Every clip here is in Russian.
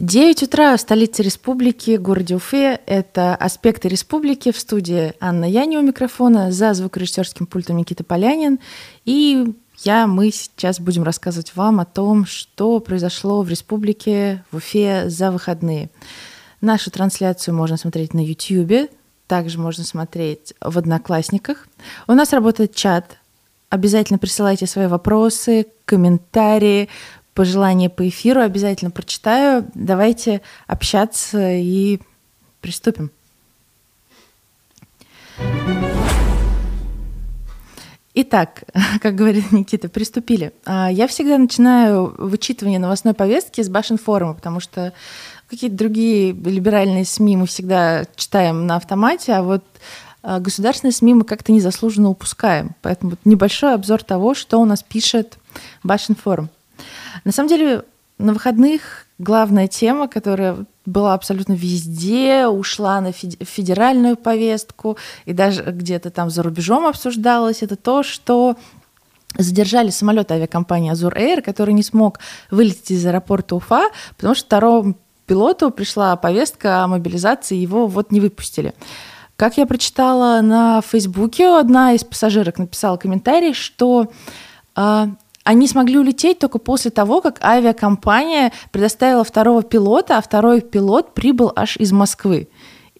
9 утра в столице республики, городе Уфе. Это «Аспекты республики» в студии Анна Яни у микрофона, за звукорежиссерским пультом Никита Полянин. И я, мы сейчас будем рассказывать вам о том, что произошло в республике, в Уфе за выходные. Нашу трансляцию можно смотреть на YouTube, также можно смотреть в Одноклассниках. У нас работает чат. Обязательно присылайте свои вопросы, комментарии, пожелания по эфиру обязательно прочитаю. Давайте общаться и приступим. Итак, как говорит Никита, приступили. А, я всегда начинаю вычитывание новостной повестки с башен форума, потому что какие-то другие либеральные СМИ мы всегда читаем на автомате, а вот а, государственные СМИ мы как-то незаслуженно упускаем. Поэтому небольшой обзор того, что у нас пишет Башен форум. На самом деле, на выходных главная тема, которая была абсолютно везде, ушла на федеральную повестку и даже где-то там за рубежом обсуждалась, это то, что задержали самолет авиакомпании Azur Air, который не смог вылететь из аэропорта Уфа, потому что второму пилоту пришла повестка о мобилизации, его вот не выпустили. Как я прочитала на Фейсбуке, одна из пассажирок написала комментарий, что а, они смогли улететь только после того, как авиакомпания предоставила второго пилота, а второй пилот прибыл аж из Москвы.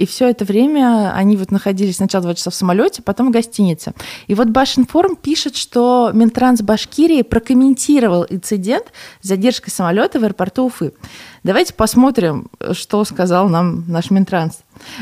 И все это время они вот находились сначала два часа в самолете, потом в гостинице. И вот Башинформ пишет, что Минтранс Башкирии прокомментировал инцидент с задержкой самолета в аэропорту Уфы. Давайте посмотрим, что сказал нам наш Минтранс.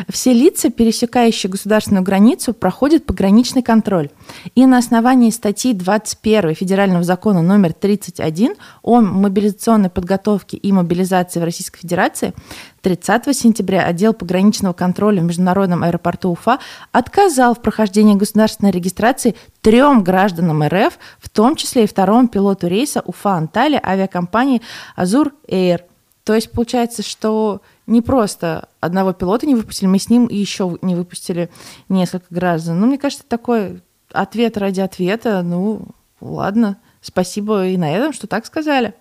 Все лица, пересекающие государственную границу, проходят пограничный контроль. И на основании статьи 21 Федерального закона номер 31 о мобилизационной подготовке и мобилизации в Российской Федерации 30 сентября отдел пограничного контроля в международном аэропорту Уфа отказал в прохождении государственной регистрации трем гражданам РФ, в том числе и второму пилоту рейса Уфа-Анталия авиакомпании «Азур Эйр». То есть получается, что не просто одного пилота не выпустили, мы с ним еще не выпустили несколько граждан. Ну, мне кажется, такой ответ ради ответа, ну, ладно, спасибо и на этом, что так сказали.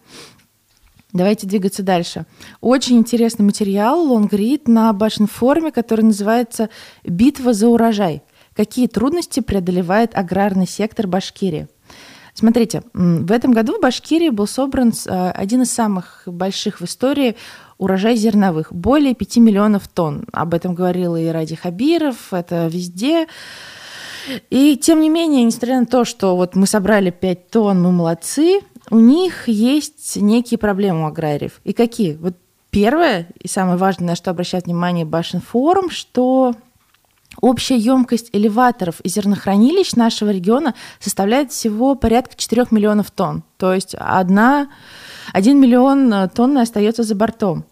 Давайте двигаться дальше. Очень интересный материал, лонгрид на башенформе, который называется «Битва за урожай. Какие трудности преодолевает аграрный сектор Башкирии?» Смотрите, в этом году в Башкирии был собран э, один из самых больших в истории урожай зерновых. Более 5 миллионов тонн. Об этом говорил и Ради Хабиров, это везде. И тем не менее, несмотря на то, что вот мы собрали 5 тонн, мы молодцы, у них есть некие проблемы у аграриев. И какие? Вот первое и самое важное, на что обращает внимание Башен форум, что Общая емкость элеваторов и зернохранилищ нашего региона составляет всего порядка 4 миллионов тонн. То есть одна 1 миллион э, тонн остается за бортом.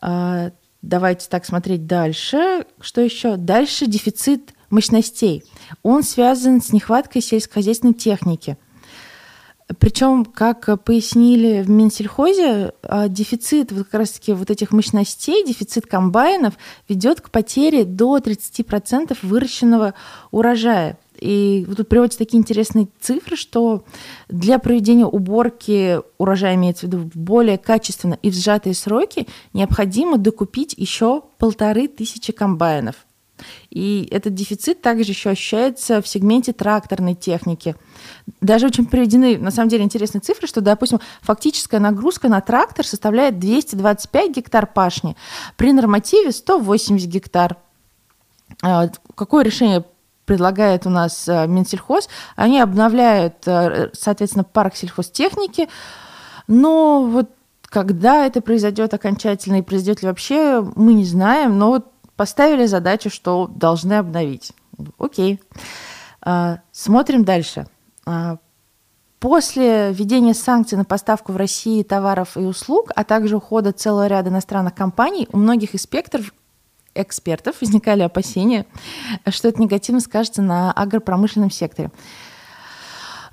А, давайте так смотреть дальше. Что еще? Дальше дефицит мощностей. Он связан с нехваткой сельскохозяйственной техники. Причем, как пояснили в Минсельхозе, а, дефицит вот как раз-таки вот этих мощностей, дефицит комбайнов ведет к потере до 30% выращенного урожая. И вот тут приводятся такие интересные цифры, что для проведения уборки урожая, имеется в виду более качественно и в сжатые сроки, необходимо докупить еще полторы тысячи комбайнов. И этот дефицит также еще ощущается в сегменте тракторной техники. Даже очень приведены, на самом деле, интересные цифры, что, допустим, фактическая нагрузка на трактор составляет 225 гектар пашни, при нормативе 180 гектар. А, какое решение предлагает у нас э, Минсельхоз, они обновляют, э, соответственно, парк сельхозтехники, но вот когда это произойдет окончательно и произойдет ли вообще, мы не знаем, но вот поставили задачу, что должны обновить. Окей. А, смотрим дальше. А, после введения санкций на поставку в России товаров и услуг, а также ухода целого ряда иностранных компаний, у многих инспекторов экспертов возникали опасения, что это негативно скажется на агропромышленном секторе.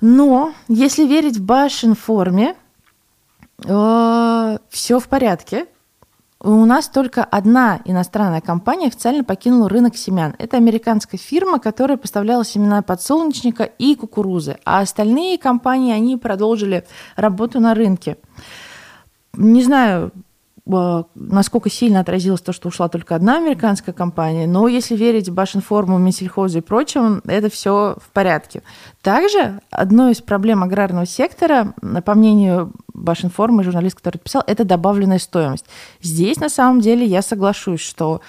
Но если верить в Башин форме, э, все в порядке. У нас только одна иностранная компания официально покинула рынок семян. Это американская фирма, которая поставляла семена подсолнечника и кукурузы. А остальные компании, они продолжили работу на рынке. Не знаю, насколько сильно отразилось то, что ушла только одна американская компания, но если верить Башинформу, Минсельхозу и прочим, это все в порядке. Также одной из проблем аграрного сектора, по мнению Башинформы, журналист, который писал, это добавленная стоимость. Здесь, на самом деле, я соглашусь, что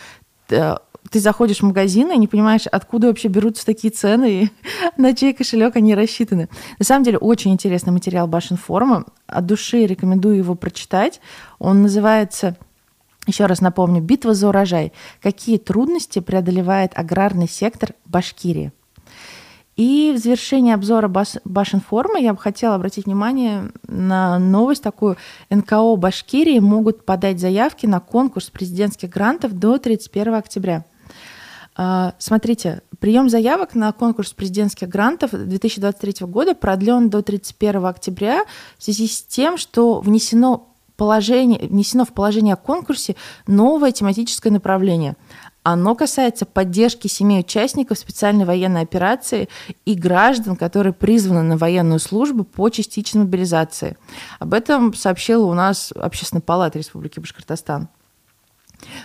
э, ты заходишь в магазин и не понимаешь, откуда вообще берутся такие цены и на чей кошелек они рассчитаны. На самом деле очень интересный материал Башинформа. От души рекомендую его прочитать. Он называется еще раз напомню, битва за урожай. Какие трудности преодолевает аграрный сектор Башкирии? И в завершении обзора Башинформа я бы хотела обратить внимание на новость такую. НКО Башкирии могут подать заявки на конкурс президентских грантов до 31 октября. А, смотрите, прием заявок на конкурс президентских грантов 2023 года продлен до 31 октября в связи с тем, что внесено, положение, внесено в положение о конкурсе новое тематическое направление. Оно касается поддержки семей участников специальной военной операции и граждан, которые призваны на военную службу по частичной мобилизации. Об этом сообщила у нас Общественная палата Республики Башкортостан.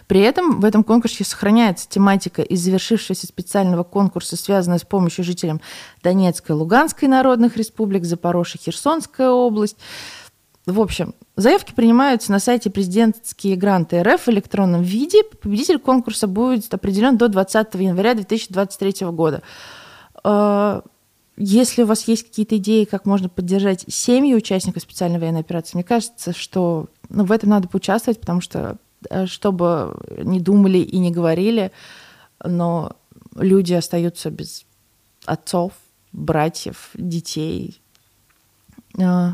При этом в этом конкурсе сохраняется тематика из завершившегося специального конкурса, связанная с помощью жителям Донецкой Луганской народных республик, Запорожья, Херсонская область. В общем, заявки принимаются на сайте президентские гранты РФ в электронном виде. Победитель конкурса будет определен до 20 января 2023 года. А, если у вас есть какие-то идеи, как можно поддержать семьи участников специальной военной операции, мне кажется, что ну, в этом надо поучаствовать, потому что Э, чтобы не думали и не говорили, но люди остаются без отцов, братьев, детей. Э,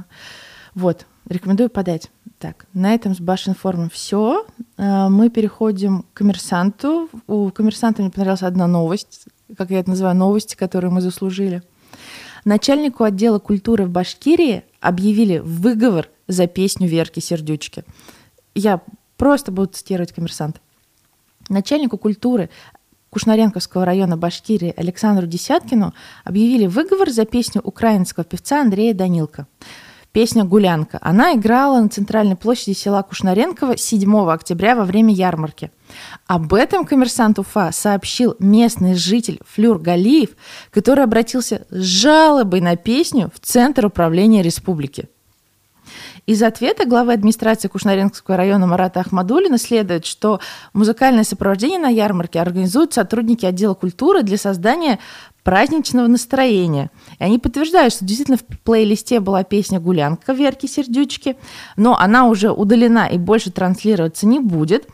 вот, рекомендую подать. Так, на этом с Башинформом все. Э, мы переходим к коммерсанту. У коммерсанта мне понравилась одна новость, как я это называю, новости, которые мы заслужили. Начальнику отдела культуры в Башкирии объявили выговор за песню Верки Сердючки. Я Просто буду цитировать коммерсант. Начальнику культуры Кушнаренковского района Башкирии Александру Десяткину объявили выговор за песню украинского певца Андрея Данилка. Песня «Гулянка». Она играла на центральной площади села Кушнаренково 7 октября во время ярмарки. Об этом коммерсант Уфа сообщил местный житель Флюр Галиев, который обратился с жалобой на песню в Центр управления республики. Из ответа главы администрации Кушнаренковского района Марата Ахмадулина следует, что музыкальное сопровождение на ярмарке организуют сотрудники отдела культуры для создания праздничного настроения. И они подтверждают, что действительно в плейлисте была песня «Гулянка» Верки Сердючки, но она уже удалена и больше транслироваться не будет.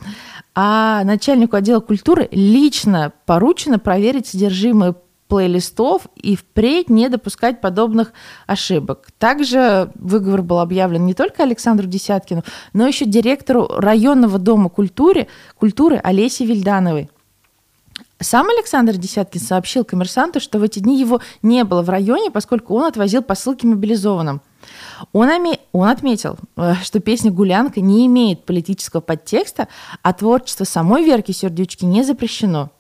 А начальнику отдела культуры лично поручено проверить содержимое плейлистов и впредь не допускать подобных ошибок. Также выговор был объявлен не только Александру Десяткину, но еще директору районного дома культуры, культуры Олесе Вильдановой. Сам Александр Десяткин сообщил коммерсанту, что в эти дни его не было в районе, поскольку он отвозил посылки мобилизованным. Он, оме... он отметил, э, что песня «Гулянка» не имеет политического подтекста, а творчество самой Верки Сердючки не запрещено.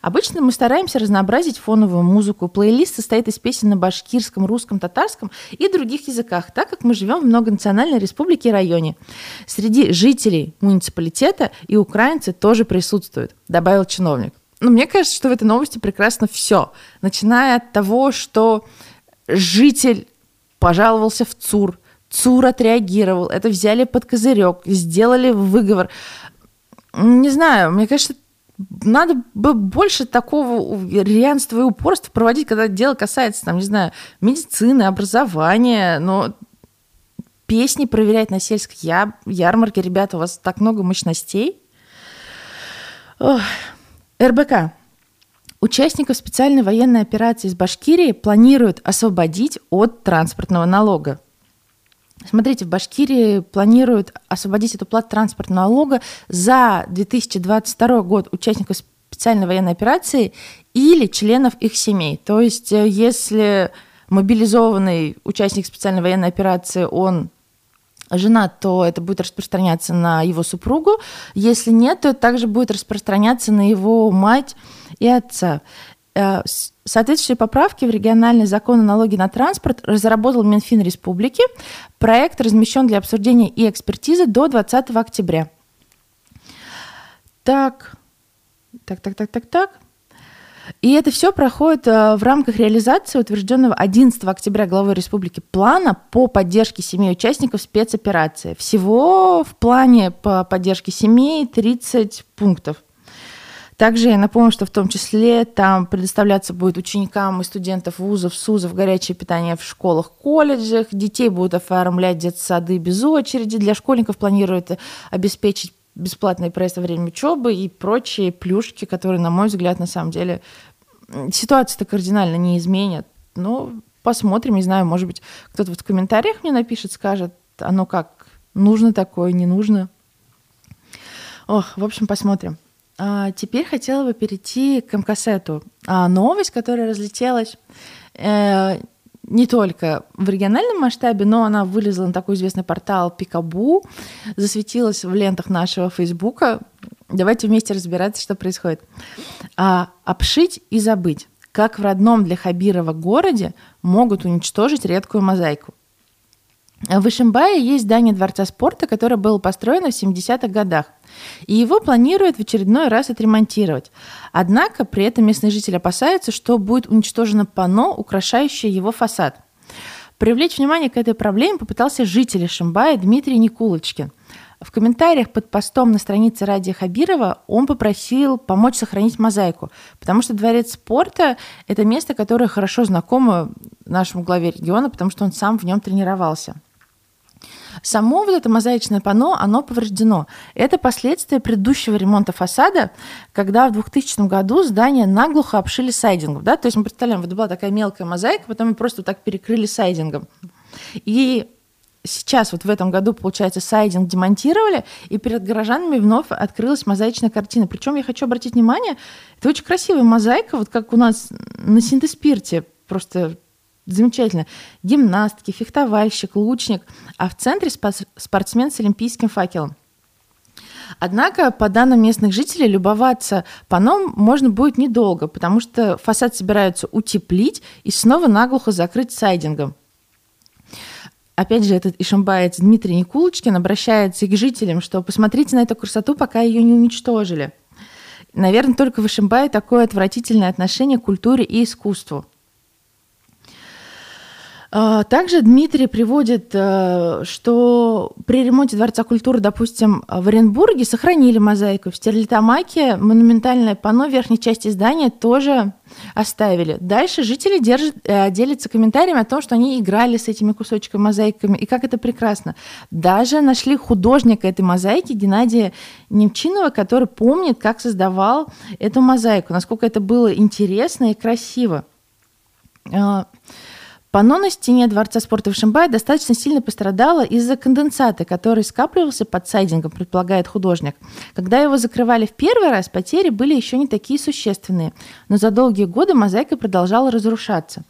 Обычно мы стараемся разнообразить фоновую музыку. Плейлист состоит из песен на башкирском, русском, татарском и других языках, так как мы живем в многонациональной республике и районе. Среди жителей муниципалитета и украинцы тоже присутствуют, добавил чиновник. Но мне кажется, что в этой новости прекрасно все. Начиная от того, что житель пожаловался в ЦУР, ЦУР отреагировал, это взяли под козырек, сделали выговор. Не знаю, мне кажется, надо бы больше такого рьянства и упорства проводить, когда дело касается, там, не знаю, медицины, образования, но песни проверять на сельской я... ярмарке. Ребята, у вас так много мощностей. Ох. РБК. Участников специальной военной операции из Башкирии планируют освободить от транспортного налога. Смотрите, в Башкирии планируют освободить эту плату транспортного налога за 2022 год участников специальной военной операции или членов их семей. То есть, э, если мобилизованный участник специальной военной операции, он женат, то это будет распространяться на его супругу. Если нет, то это также будет распространяться на его мать и отца. Э, соответствующие поправки в региональный закон о налоге на транспорт разработал Минфин Республики. Проект размещен для обсуждения и экспертизы до 20 октября. Так, так, так, так, так, так. И это все проходит э, в рамках реализации утвержденного 11 октября главой республики плана по поддержке семей участников спецоперации. Всего в плане по поддержке семей 30 пунктов. Также я напомню, что в том числе там предоставляться будет ученикам и студентов вузов, СУЗов горячее питание в школах, колледжах. Детей будут оформлять детсады без очереди. Для школьников планируют обеспечить бесплатный проезд во время учебы и прочие плюшки, которые, на мой взгляд, на самом деле ситуацию-то кардинально не изменят. Но посмотрим, не знаю, может быть, кто-то вот в комментариях мне напишет, скажет, оно как, нужно такое, не нужно. Ох, в общем, посмотрим. А, теперь хотела бы перейти к МКСЭТу. А, новость, которая разлетелась э, не только в региональном масштабе, но она вылезла на такой известный портал Пикабу, засветилась в лентах нашего Фейсбука. Давайте вместе разбираться, что происходит. А, обшить и забыть. Как в родном для Хабирова городе могут уничтожить редкую мозаику. В Ишимбае есть здание Дворца спорта, которое было построено в 70-х годах. И его планируют в очередной раз отремонтировать. Однако при этом местные жители опасаются, что будет уничтожено панно, украшающее его фасад. Привлечь внимание к этой проблеме попытался житель Ишимбая Дмитрий Никулочкин. В комментариях под постом на странице Радия Хабирова он попросил помочь сохранить мозаику, потому что дворец спорта – это место, которое хорошо знакомо нашему главе региона, потому что он сам в нем тренировался. Само вот это мозаичное панно, оно повреждено. Это последствия предыдущего ремонта фасада, когда в 2000 году здание наглухо обшили сайдингом. Да? То есть мы представляем, вот была такая мелкая мозаика, потом мы просто вот так перекрыли сайдингом. И сейчас, вот в этом году, получается, сайдинг демонтировали, и перед горожанами вновь открылась мозаичная картина. Причем я хочу обратить внимание, это очень красивая мозаика, вот как у нас на синтеспирте, просто замечательно. Гимнастки, фехтовальщик, лучник, а в центре спортсмен с олимпийским факелом. Однако, по данным местных жителей, любоваться паном можно будет недолго, потому что фасад собираются утеплить и снова наглухо закрыть сайдингом. Опять же, этот ишимбаец Дмитрий Никулочкин обращается к жителям, что посмотрите на эту красоту, пока ее не уничтожили. Наверное, только в Ишимбае такое отвратительное отношение к культуре и искусству – также Дмитрий приводит, э, что при ремонте Дворца культуры, допустим, в Оренбурге сохранили мозаику. В Стерлитамаке монументальное панно верхней части здания тоже оставили. Дальше жители держат, э, делятся комментариями о том, что они играли с этими кусочками мозаиками, и как это прекрасно. Даже нашли художника этой мозаики Геннадия Немчинова, который помнит, как создавал эту мозаику, насколько это было интересно и красиво. Панно на стене Дворца спорта в Шимбае достаточно сильно пострадало из-за конденсата, который скапливался под сайдингом, предполагает художник. Когда его закрывали в первый раз, потери были еще не такие существенные, но за долгие годы мозаика продолжала разрушаться.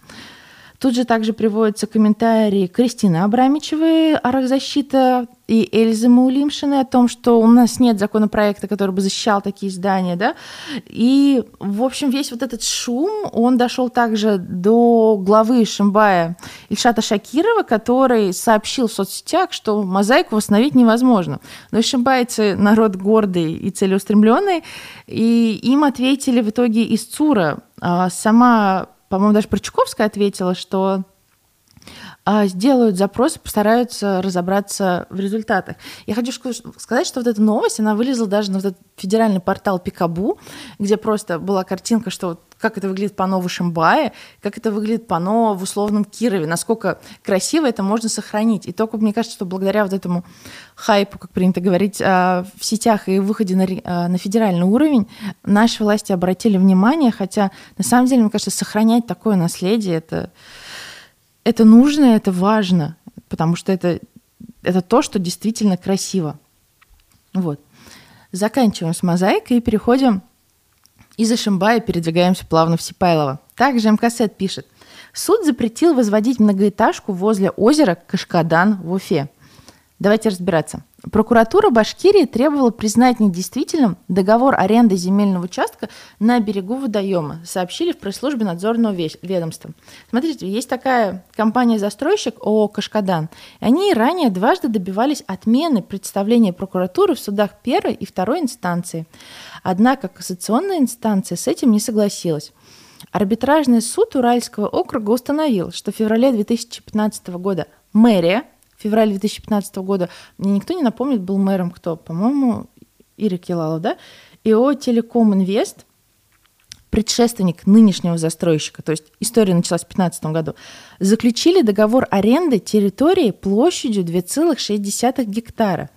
Тут же также приводятся комментарии Кристины Абрамичевой «Арахзащита» и Эльзы Маулимшины о том, что у нас нет законопроекта, который бы защищал такие здания, да, и, в общем, весь вот этот шум, он дошел также до главы Шимбая Ильшата Шакирова, который сообщил в соцсетях, что мозаику восстановить невозможно. Но шимбайцы народ гордый и целеустремленный, и им ответили в итоге из ЦУРа. А сама по-моему, даже Прочковская ответила, что сделают запрос, постараются разобраться в результатах. Я хочу сказать, что вот эта новость, она вылезла даже на вот этот федеральный портал Пикабу, где просто была картинка, что вот как это выглядит пано в Ишимбае, как это выглядит пано в условном Кирове, насколько красиво это можно сохранить. И только мне кажется, что благодаря вот этому хайпу, как принято говорить, а, в сетях и выходе на, а, на федеральный уровень, наши власти обратили внимание, хотя на самом деле, мне кажется, сохранять такое наследие, это, это нужно, это важно, потому что это, это то, что действительно красиво. Вот. Заканчиваем с мозаикой и переходим из Ишимбая передвигаемся плавно в Сипайлово. Также МКСЭД пишет. Суд запретил возводить многоэтажку возле озера Кашкадан в Уфе. Давайте разбираться. Прокуратура Башкирии требовала признать недействительным договор аренды земельного участка на берегу водоема, сообщили в пресс-службе надзорного ведомства. Смотрите, есть такая компания-застройщик ООО «Кашкадан», они ранее дважды добивались отмены представления прокуратуры в судах первой и второй инстанции. Однако кассационная инстанция с этим не согласилась. Арбитражный суд Уральского округа установил, что в феврале 2015 года мэрия в феврале 2015 года, мне никто не напомнит, был мэром кто? По-моему, Ира Килалов, да? ИО «Телеком Инвест», предшественник нынешнего застройщика, то есть история началась в 2015 году, заключили договор аренды территории площадью 2,6 гектара.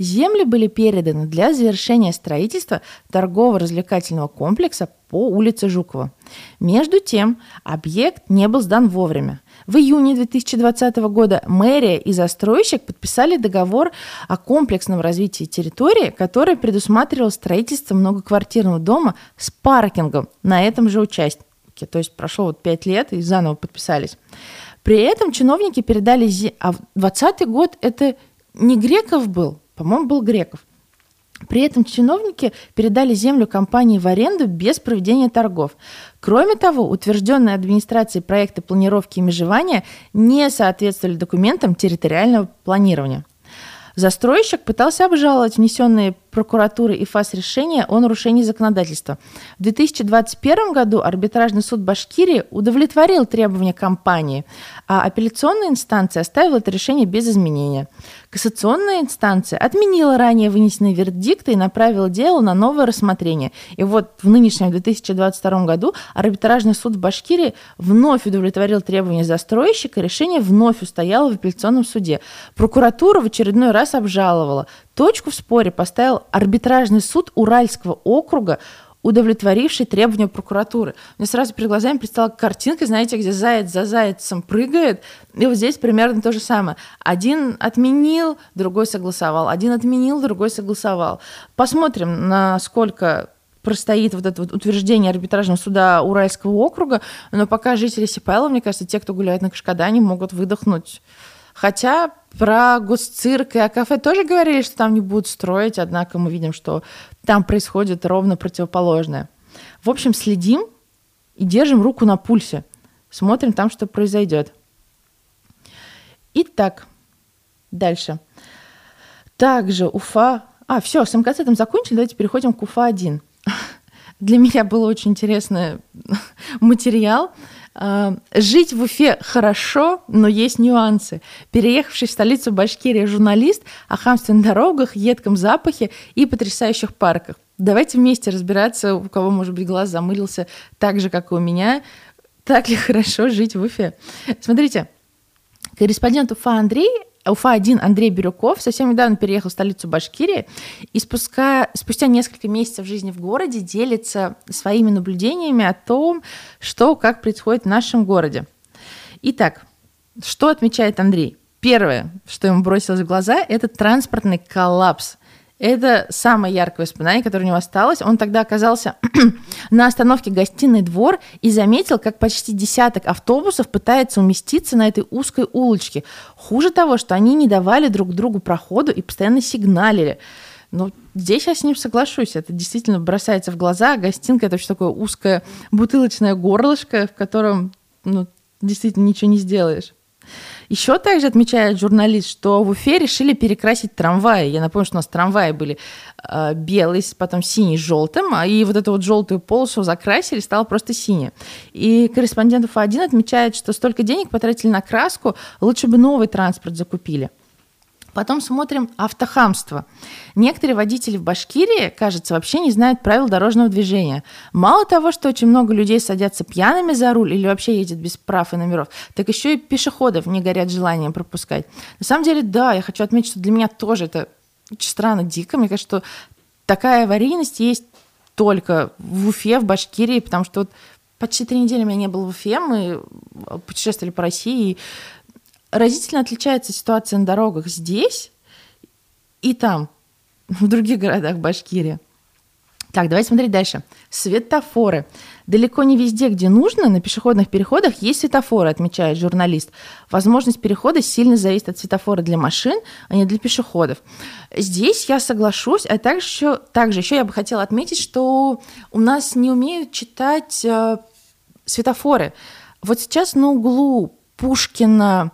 Земли были переданы для завершения строительства торгово-развлекательного комплекса по улице Жукова. Между тем, объект не был сдан вовремя. В июне 2020 года мэрия и застройщик подписали договор о комплексном развитии территории, который предусматривал строительство многоквартирного дома с паркингом на этом же участке. То есть прошло вот пять лет и заново подписались. При этом чиновники передали... А 20 год это не Греков был, по-моему, был Греков. При этом чиновники передали землю компании в аренду без проведения торгов. Кроме того, утвержденные администрацией проекты планировки и межевания не соответствовали документам территориального планирования. Застройщик пытался обжаловать внесенные прокуратуры и ФАС решения о нарушении законодательства. В 2021 году арбитражный суд Башкирии удовлетворил требования компании, а апелляционная инстанция оставила это решение без изменения. Кассационная инстанция отменила ранее вынесенные вердикты и направила дело на новое рассмотрение. И вот в нынешнем 2022 году арбитражный суд в Башкирии вновь удовлетворил требования застройщика, решение вновь устояло в апелляционном суде. Прокуратура в очередной раз обжаловала. Точку в споре поставил арбитражный суд Уральского округа, удовлетворивший требования прокуратуры. Мне сразу перед глазами предстала картинка, знаете, где заяц за зайцем прыгает, и вот здесь примерно то же самое. Один отменил, другой согласовал, один отменил, другой согласовал. Посмотрим, насколько простоит вот это вот утверждение арбитражного суда Уральского округа, но пока жители Сипайла, мне кажется, те, кто гуляет на Кашкадане, могут выдохнуть. Хотя про госцирк и АКФ тоже говорили, что там не будут строить, однако мы видим, что там происходит ровно противоположное. В общем, следим и держим руку на пульсе. Смотрим там, что произойдет. Итак, дальше. Также Уфа... А, все, с МКЦ там закончили, давайте переходим к Уфа-1. Для меня был очень интересный материал. А, жить в Уфе хорошо, но есть нюансы. Переехавший в столицу Башкирии журналист о хамстве на дорогах, едком запахе и потрясающих парках. Давайте вместе разбираться, у кого, может быть, глаз замылился так же, как и у меня. Так ли хорошо жить в Уфе? Смотрите, корреспондент Уфа Андрей Уфа-1 Андрей Бирюков совсем недавно переехал в столицу Башкирии и спуска, спустя несколько месяцев жизни в городе делится своими наблюдениями о том, что как происходит в нашем городе. Итак, что отмечает Андрей? Первое, что ему бросилось в глаза, это транспортный коллапс. Это самое яркое воспоминание, которое у него осталось. Он тогда оказался на остановке «Гостиный двор» и заметил, как почти десяток автобусов пытается уместиться на этой узкой улочке. Хуже того, что они не давали друг другу проходу и постоянно сигналили. Ну, здесь я с ним соглашусь. Это действительно бросается в глаза. Гостинка – это очень такое узкое бутылочное горлышко, в котором ну, действительно ничего не сделаешь. Еще также отмечает журналист, что в Уфе решили перекрасить трамваи. Я напомню, что у нас трамваи были э, белый, потом синий с желтым, а и вот эту вот желтую полосу закрасили, стало просто синяя. И корреспондент Уфа-1 отмечает, что столько денег потратили на краску, лучше бы новый транспорт закупили. Потом смотрим автохамство. Некоторые водители в Башкирии, кажется, вообще не знают правил дорожного движения. Мало того, что очень много людей садятся пьяными за руль или вообще ездят без прав и номеров, так еще и пешеходов не горят желанием пропускать. На самом деле, да, я хочу отметить, что для меня тоже это очень странно, дико. Мне кажется, что такая аварийность есть только в Уфе, в Башкирии, потому что вот почти три недели у меня не было в Уфе, мы путешествовали по России, и разительно отличается ситуация на дорогах здесь и там, в других городах Башкирии. Так, давайте смотреть дальше. Светофоры. Далеко не везде, где нужно, на пешеходных переходах есть светофоры, отмечает журналист. Возможность перехода сильно зависит от светофора для машин, а не для пешеходов. Здесь я соглашусь, а также еще, также еще я бы хотела отметить, что у нас не умеют читать э, светофоры. Вот сейчас на углу Пушкина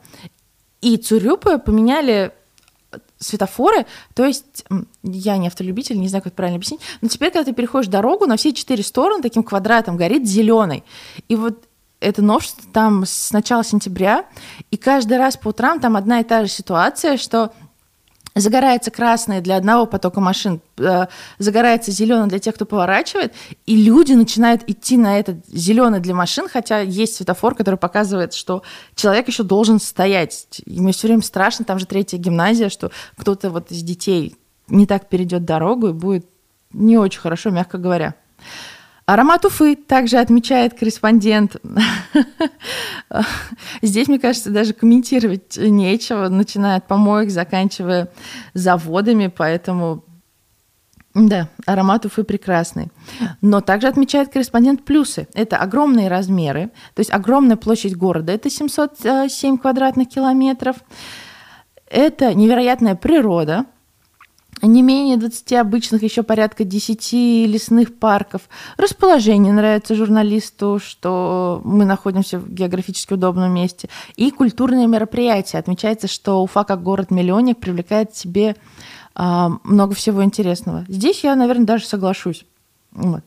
и Цурюпы поменяли светофоры, то есть я не автолюбитель, не знаю, как правильно объяснить, но теперь, когда ты переходишь дорогу, на все четыре стороны таким квадратом горит зеленый. И вот это новшество там с начала сентября, и каждый раз по утрам там одна и та же ситуация, что загорается красный для одного потока машин, э, загорается зеленый для тех, кто поворачивает, и люди начинают идти на этот зеленый для машин, хотя есть светофор, который показывает, что человек еще должен стоять. И мне все время страшно, там же третья гимназия, что кто-то вот из детей не так перейдет дорогу и будет не очень хорошо, мягко говоря. Аромат Уфы также отмечает корреспондент. Здесь, мне кажется, даже комментировать нечего, начиная от помоек, заканчивая заводами, поэтому да, аромат Уфы прекрасный. Но также отмечает корреспондент плюсы. Это огромные размеры, то есть огромная площадь города, это 707 квадратных километров. Это невероятная природа, не менее 20 обычных, еще порядка 10 лесных парков. Расположение нравится журналисту, что мы находимся в географически удобном месте. И культурные мероприятия. Отмечается, что Уфа как город-миллионник привлекает в себе а, много всего интересного. Здесь я, наверное, даже соглашусь. Вот.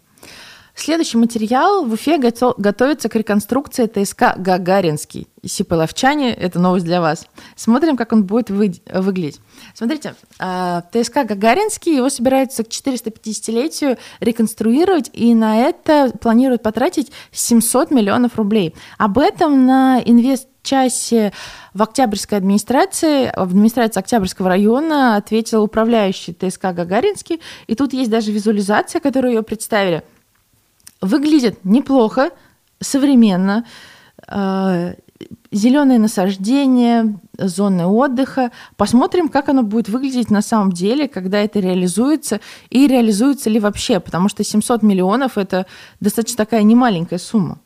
Следующий материал. В Уфе готовится к реконструкции ТСК «Гагаринский». Сипаловчане, это новость для вас. Смотрим, как он будет вы, выглядеть. Смотрите, а, ТСК «Гагаринский», его собираются к 450-летию реконструировать, и на это планируют потратить 700 миллионов рублей. Об этом на инвест часе в Октябрьской администрации, в администрации Октябрьского района ответил управляющий ТСК «Гагаринский», и тут есть даже визуализация, которую ее представили – Выглядит неплохо, современно. А, Зеленые насаждения, зоны отдыха. Посмотрим, как оно будет выглядеть на самом деле, когда это реализуется, и реализуется ли вообще, потому что 700 миллионов – это достаточно такая немаленькая сумма.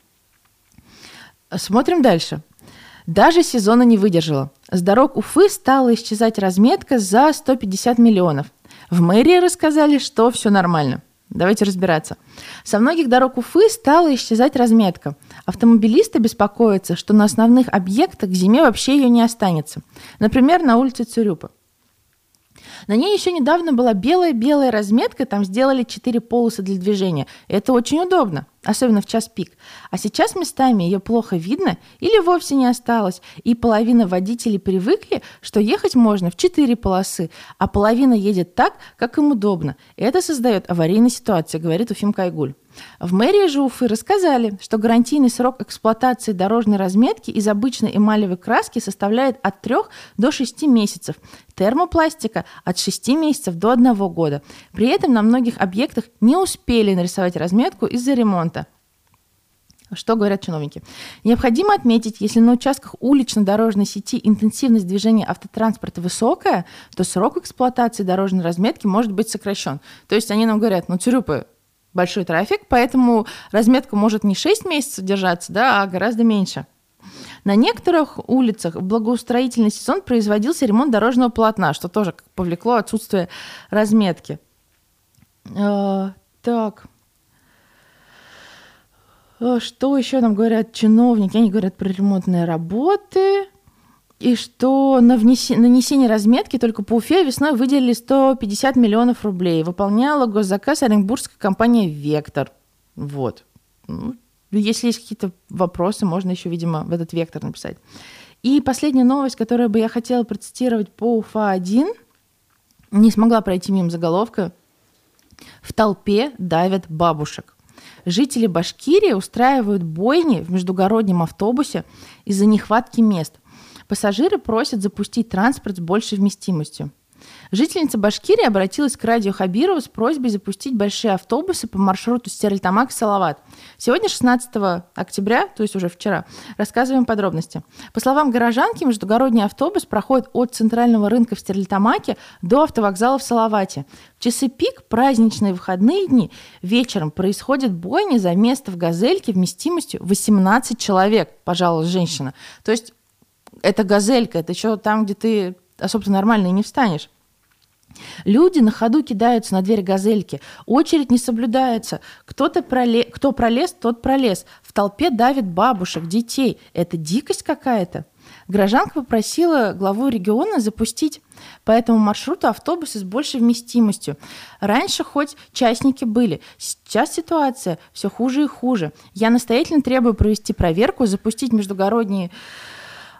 Смотрим дальше. Даже сезона не выдержала. С дорог Уфы стала исчезать разметка за 150 миллионов. В мэрии рассказали, что все нормально. Давайте разбираться. Со многих дорог Уфы стала исчезать разметка. Автомобилисты беспокоятся, что на основных объектах к зиме вообще ее не останется. Например, на улице Цюрюпа. На ней еще недавно была белая-белая разметка, там сделали четыре полосы для движения. Это очень удобно, особенно в час пик. А сейчас местами ее плохо видно или вовсе не осталось, и половина водителей привыкли, что ехать можно в четыре полосы, а половина едет так, как им удобно. Это создает аварийные ситуации, говорит Уфим Кайгуль. В мэрии же рассказали, что гарантийный срок эксплуатации дорожной разметки из обычной эмалевой краски составляет от 3 до 6 месяцев, термопластика от 6 месяцев до 1 года. При этом на многих объектах не успели нарисовать разметку из-за ремонта. Что говорят чиновники? Необходимо отметить, если на участках улично-дорожной сети интенсивность движения автотранспорта высокая, то срок эксплуатации дорожной разметки может быть сокращен. То есть они нам говорят, ну, Тюрюпы, большой трафик, поэтому разметка может не 6 месяцев держаться, да, а гораздо меньше. На некоторых улицах в благоустроительный сезон производился ремонт дорожного полотна, что тоже повлекло отсутствие разметки. Э, так. Э, что еще нам говорят чиновники? Они говорят про ремонтные работы и что на нанесение разметки только по Уфе весной выделили 150 миллионов рублей. Выполняла госзаказ оренбургская компания «Вектор». Вот. Ну, если есть какие-то вопросы, можно еще, видимо, в этот «Вектор» написать. И последняя новость, которую бы я хотела процитировать по УФА-1, не смогла пройти мимо заголовка. В толпе давят бабушек. Жители Башкирии устраивают бойни в междугороднем автобусе из-за нехватки мест – Пассажиры просят запустить транспорт с большей вместимостью. Жительница Башкирии обратилась к радио Хабирову с просьбой запустить большие автобусы по маршруту Стерлитамак-Салават. Сегодня, 16 октября, то есть уже вчера, рассказываем подробности. По словам горожанки, междугородний автобус проходит от центрального рынка в Стерлитамаке до автовокзала в Салавате. В часы пик, праздничные выходные дни, вечером происходит бойня за место в «Газельке» вместимостью 18 человек, пожалуй, женщина. То есть это «Газелька», это еще там, где ты особо нормально и не встанешь. Люди на ходу кидаются на дверь газельки. Очередь не соблюдается. Кто-то пролез, кто пролез, тот пролез. В толпе давит бабушек, детей. Это дикость какая-то. Гражданка попросила главу региона запустить по этому маршруту автобусы с большей вместимостью. Раньше хоть частники были, сейчас ситуация все хуже и хуже. Я настоятельно требую провести проверку, запустить междугородние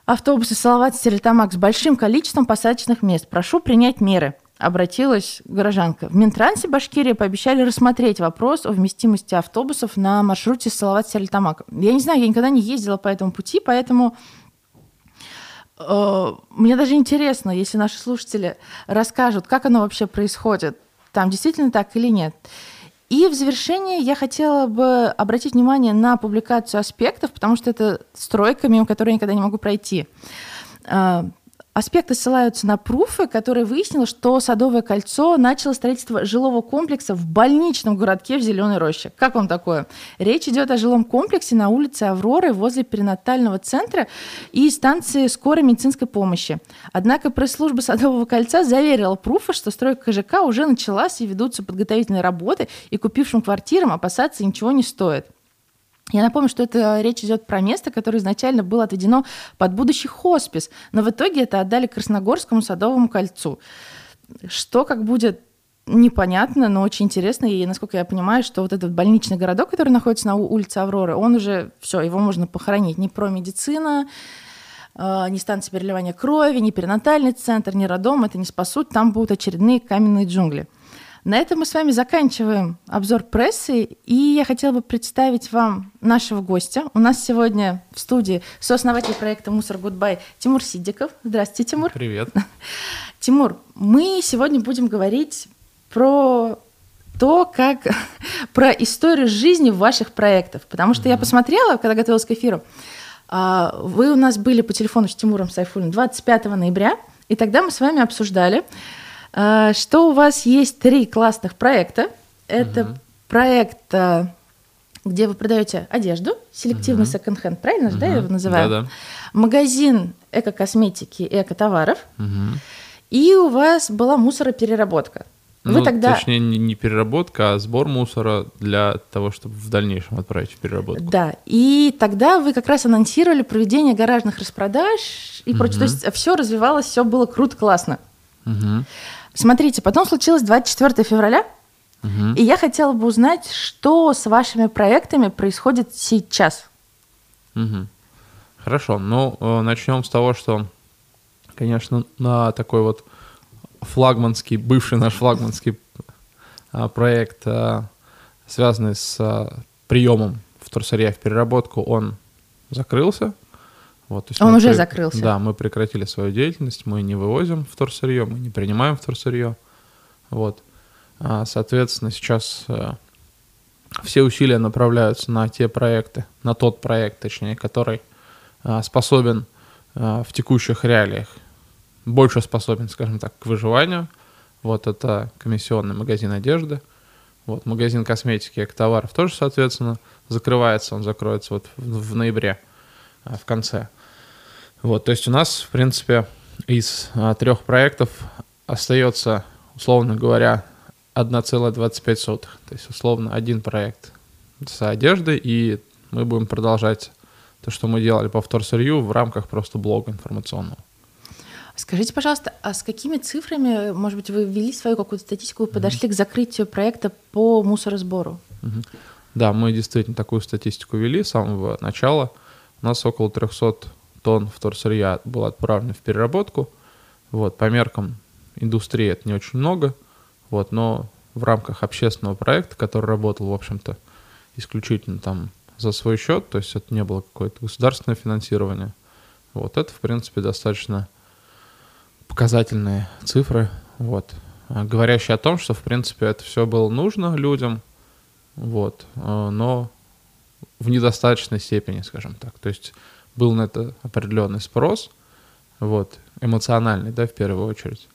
автобусы Салават Стерлитамак с большим количеством посадочных мест. Прошу принять меры обратилась горожанка. В Минтрансе Башкирии пообещали рассмотреть вопрос о вместимости автобусов на маршруте салават серлитамак Я не знаю, я никогда не ездила по этому пути, поэтому э, мне даже интересно, если наши слушатели расскажут, как оно вообще происходит, там действительно так или нет. И в завершение я хотела бы обратить внимание на публикацию аспектов, потому что это стройка, мимо которой я никогда не могу пройти. Аспекты ссылаются на пруфы, которые выяснило, что Садовое кольцо начало строительство жилого комплекса в больничном городке в Зеленой роще. Как вам такое? Речь идет о жилом комплексе на улице Авроры возле перинатального центра и станции скорой медицинской помощи. Однако пресс-служба Садового кольца заверила пруфы, что стройка КЖК уже началась и ведутся подготовительные работы, и купившим квартирам опасаться ничего не стоит. Я напомню, что это речь идет про место, которое изначально было отведено под будущий хоспис, но в итоге это отдали Красногорскому садовому кольцу. Что как будет непонятно, но очень интересно. И, насколько я понимаю, что вот этот больничный городок, который находится на улице Авроры, он уже, все, его можно похоронить. Ни про медицина, э, ни станция переливания крови, ни перинатальный центр, ни роддом это не спасут. Там будут очередные каменные джунгли. На этом мы с вами заканчиваем обзор прессы, и я хотела бы представить вам нашего гостя. У нас сегодня в студии сооснователь проекта «Мусор Goodbye» Тимур Сидиков. Здравствуйте, Тимур. Привет. Тимур, мы сегодня будем говорить про то, как про историю жизни ваших проектов. Потому что mm-hmm. я посмотрела, когда готовилась к эфиру, а, вы у нас были по телефону с Тимуром Сайфулин 25 ноября, и тогда мы с вами обсуждали, что у вас есть три классных проекта. Это угу. проект, а, где вы продаете одежду, селективный угу. секонд-хенд, правильно угу. да, я его называю? Да, да. Магазин эко-косметики и эко-товаров. Угу. И у вас была мусоропереработка. Вы ну, тогда... Точнее, не, не переработка, а сбор мусора для того, чтобы в дальнейшем отправить в переработку. Да, и тогда вы как раз анонсировали проведение гаражных распродаж и угу. прочее. То есть все развивалось, все было круто, классно. Угу. Смотрите, потом случилось 24 февраля, угу. и я хотела бы узнать, что с вашими проектами происходит сейчас. Угу. Хорошо, ну э, начнем с того, что, конечно, на такой вот флагманский, бывший наш флагманский а, проект, а, связанный с а, приемом вторсырья в переработку, он закрылся. Вот, есть Он уже при... закрылся. Да, мы прекратили свою деятельность, мы не вывозим вторсырье, мы не принимаем вторсырье. Вот. А, соответственно, сейчас э, все усилия направляются на те проекты, на тот проект, точнее, который э, способен э, в текущих реалиях, больше способен, скажем так, к выживанию. Вот это комиссионный магазин одежды. Вот магазин косметики и товаров тоже, соответственно, закрывается. Он закроется вот в, в ноябре, в конце. Вот, то есть у нас, в принципе, из а, трех проектов остается, условно говоря, 1,25. То есть, условно, один проект с одеждой, и мы будем продолжать то, что мы делали по вторсырью в рамках просто блога информационного. Скажите, пожалуйста, а с какими цифрами, может быть, вы ввели свою какую-то статистику, вы подошли mm-hmm. к закрытию проекта по мусоросбору? Mm-hmm. Да, мы действительно такую статистику вели с самого начала. У нас около 300 тонн вторсырья было отправлено в переработку. Вот, по меркам индустрии это не очень много, вот, но в рамках общественного проекта, который работал, в общем-то, исключительно там за свой счет, то есть это не было какое-то государственное финансирование, вот это, в принципе, достаточно показательные цифры, вот, а, говорящие о том, что, в принципе, это все было нужно людям, вот, а, но в недостаточной степени, скажем так. То есть был на это определенный спрос, вот, эмоциональный, да, в первую очередь.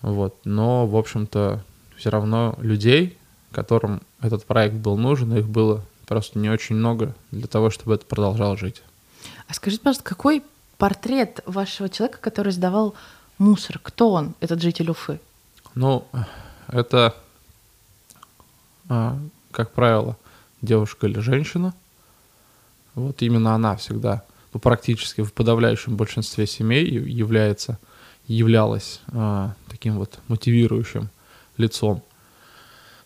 Вот, но, в общем-то, все равно людей, которым этот проект был нужен, их было просто не очень много для того, чтобы это продолжало жить. А скажите, пожалуйста, какой портрет вашего человека, который сдавал мусор? Кто он, этот житель Уфы? Ну, это, а, как правило, девушка или женщина. Вот именно она всегда, практически в подавляющем большинстве семей является, являлась а, таким вот мотивирующим лицом.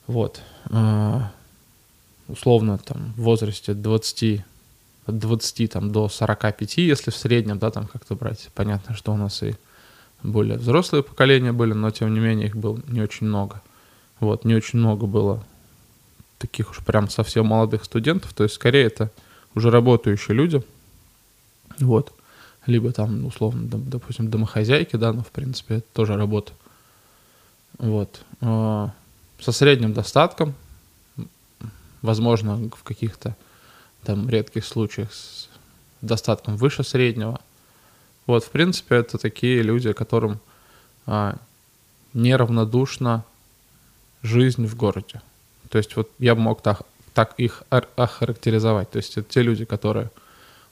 Вот. А, условно, там, в возрасте 20, от 20 там, до 45, если в среднем, да, там как-то брать. Понятно, что у нас и более взрослые поколения были, но тем не менее их было не очень много. Вот, не очень много было таких уж прям совсем молодых студентов, то есть скорее это уже работающие люди, вот, либо там, условно, допустим, домохозяйки, да, но в принципе это тоже работа, вот, а, со средним достатком, возможно, в каких-то там редких случаях с достатком выше среднего. Вот, в принципе, это такие люди, которым а, неравнодушна жизнь в городе. То есть вот я мог так, так их охарактеризовать. То есть это те люди, которые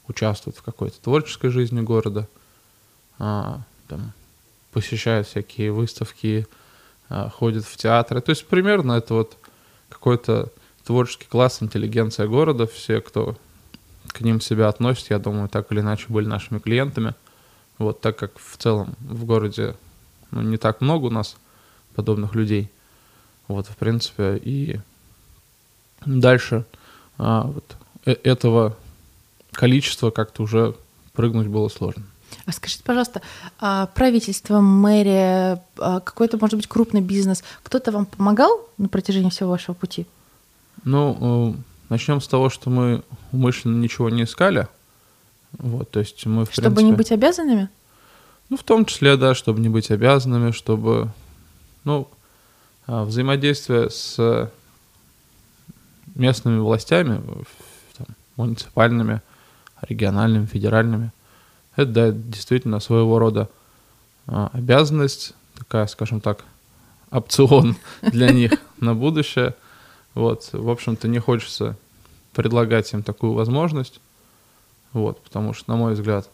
участвуют в какой-то творческой жизни города, а, там, посещают всякие выставки, а, ходят в театры. То есть примерно это вот какой-то творческий класс, интеллигенция города, все, кто к ним себя относит, я думаю, так или иначе были нашими клиентами. Вот так как в целом в городе ну, не так много у нас подобных людей. Вот, в принципе, и дальше а, вот, э этого количества как-то уже прыгнуть было сложно. А скажите, пожалуйста, а правительство, мэрия, а какой-то, может быть, крупный бизнес, кто-то вам помогал на протяжении всего вашего пути? Ну, э, начнем с того, что мы умышленно ничего не искали. Вот, то есть мы, в чтобы принципе, не быть обязанными? Ну, в том числе, да, чтобы не быть обязанными, чтобы, ну, а, взаимодействие с местными властями, там, муниципальными, региональными, федеральными, это, да, действительно своего рода а, обязанность, такая, скажем так, опцион для них на будущее. Вот, в общем-то, не хочется предлагать им такую возможность, вот, потому что, на мой взгляд,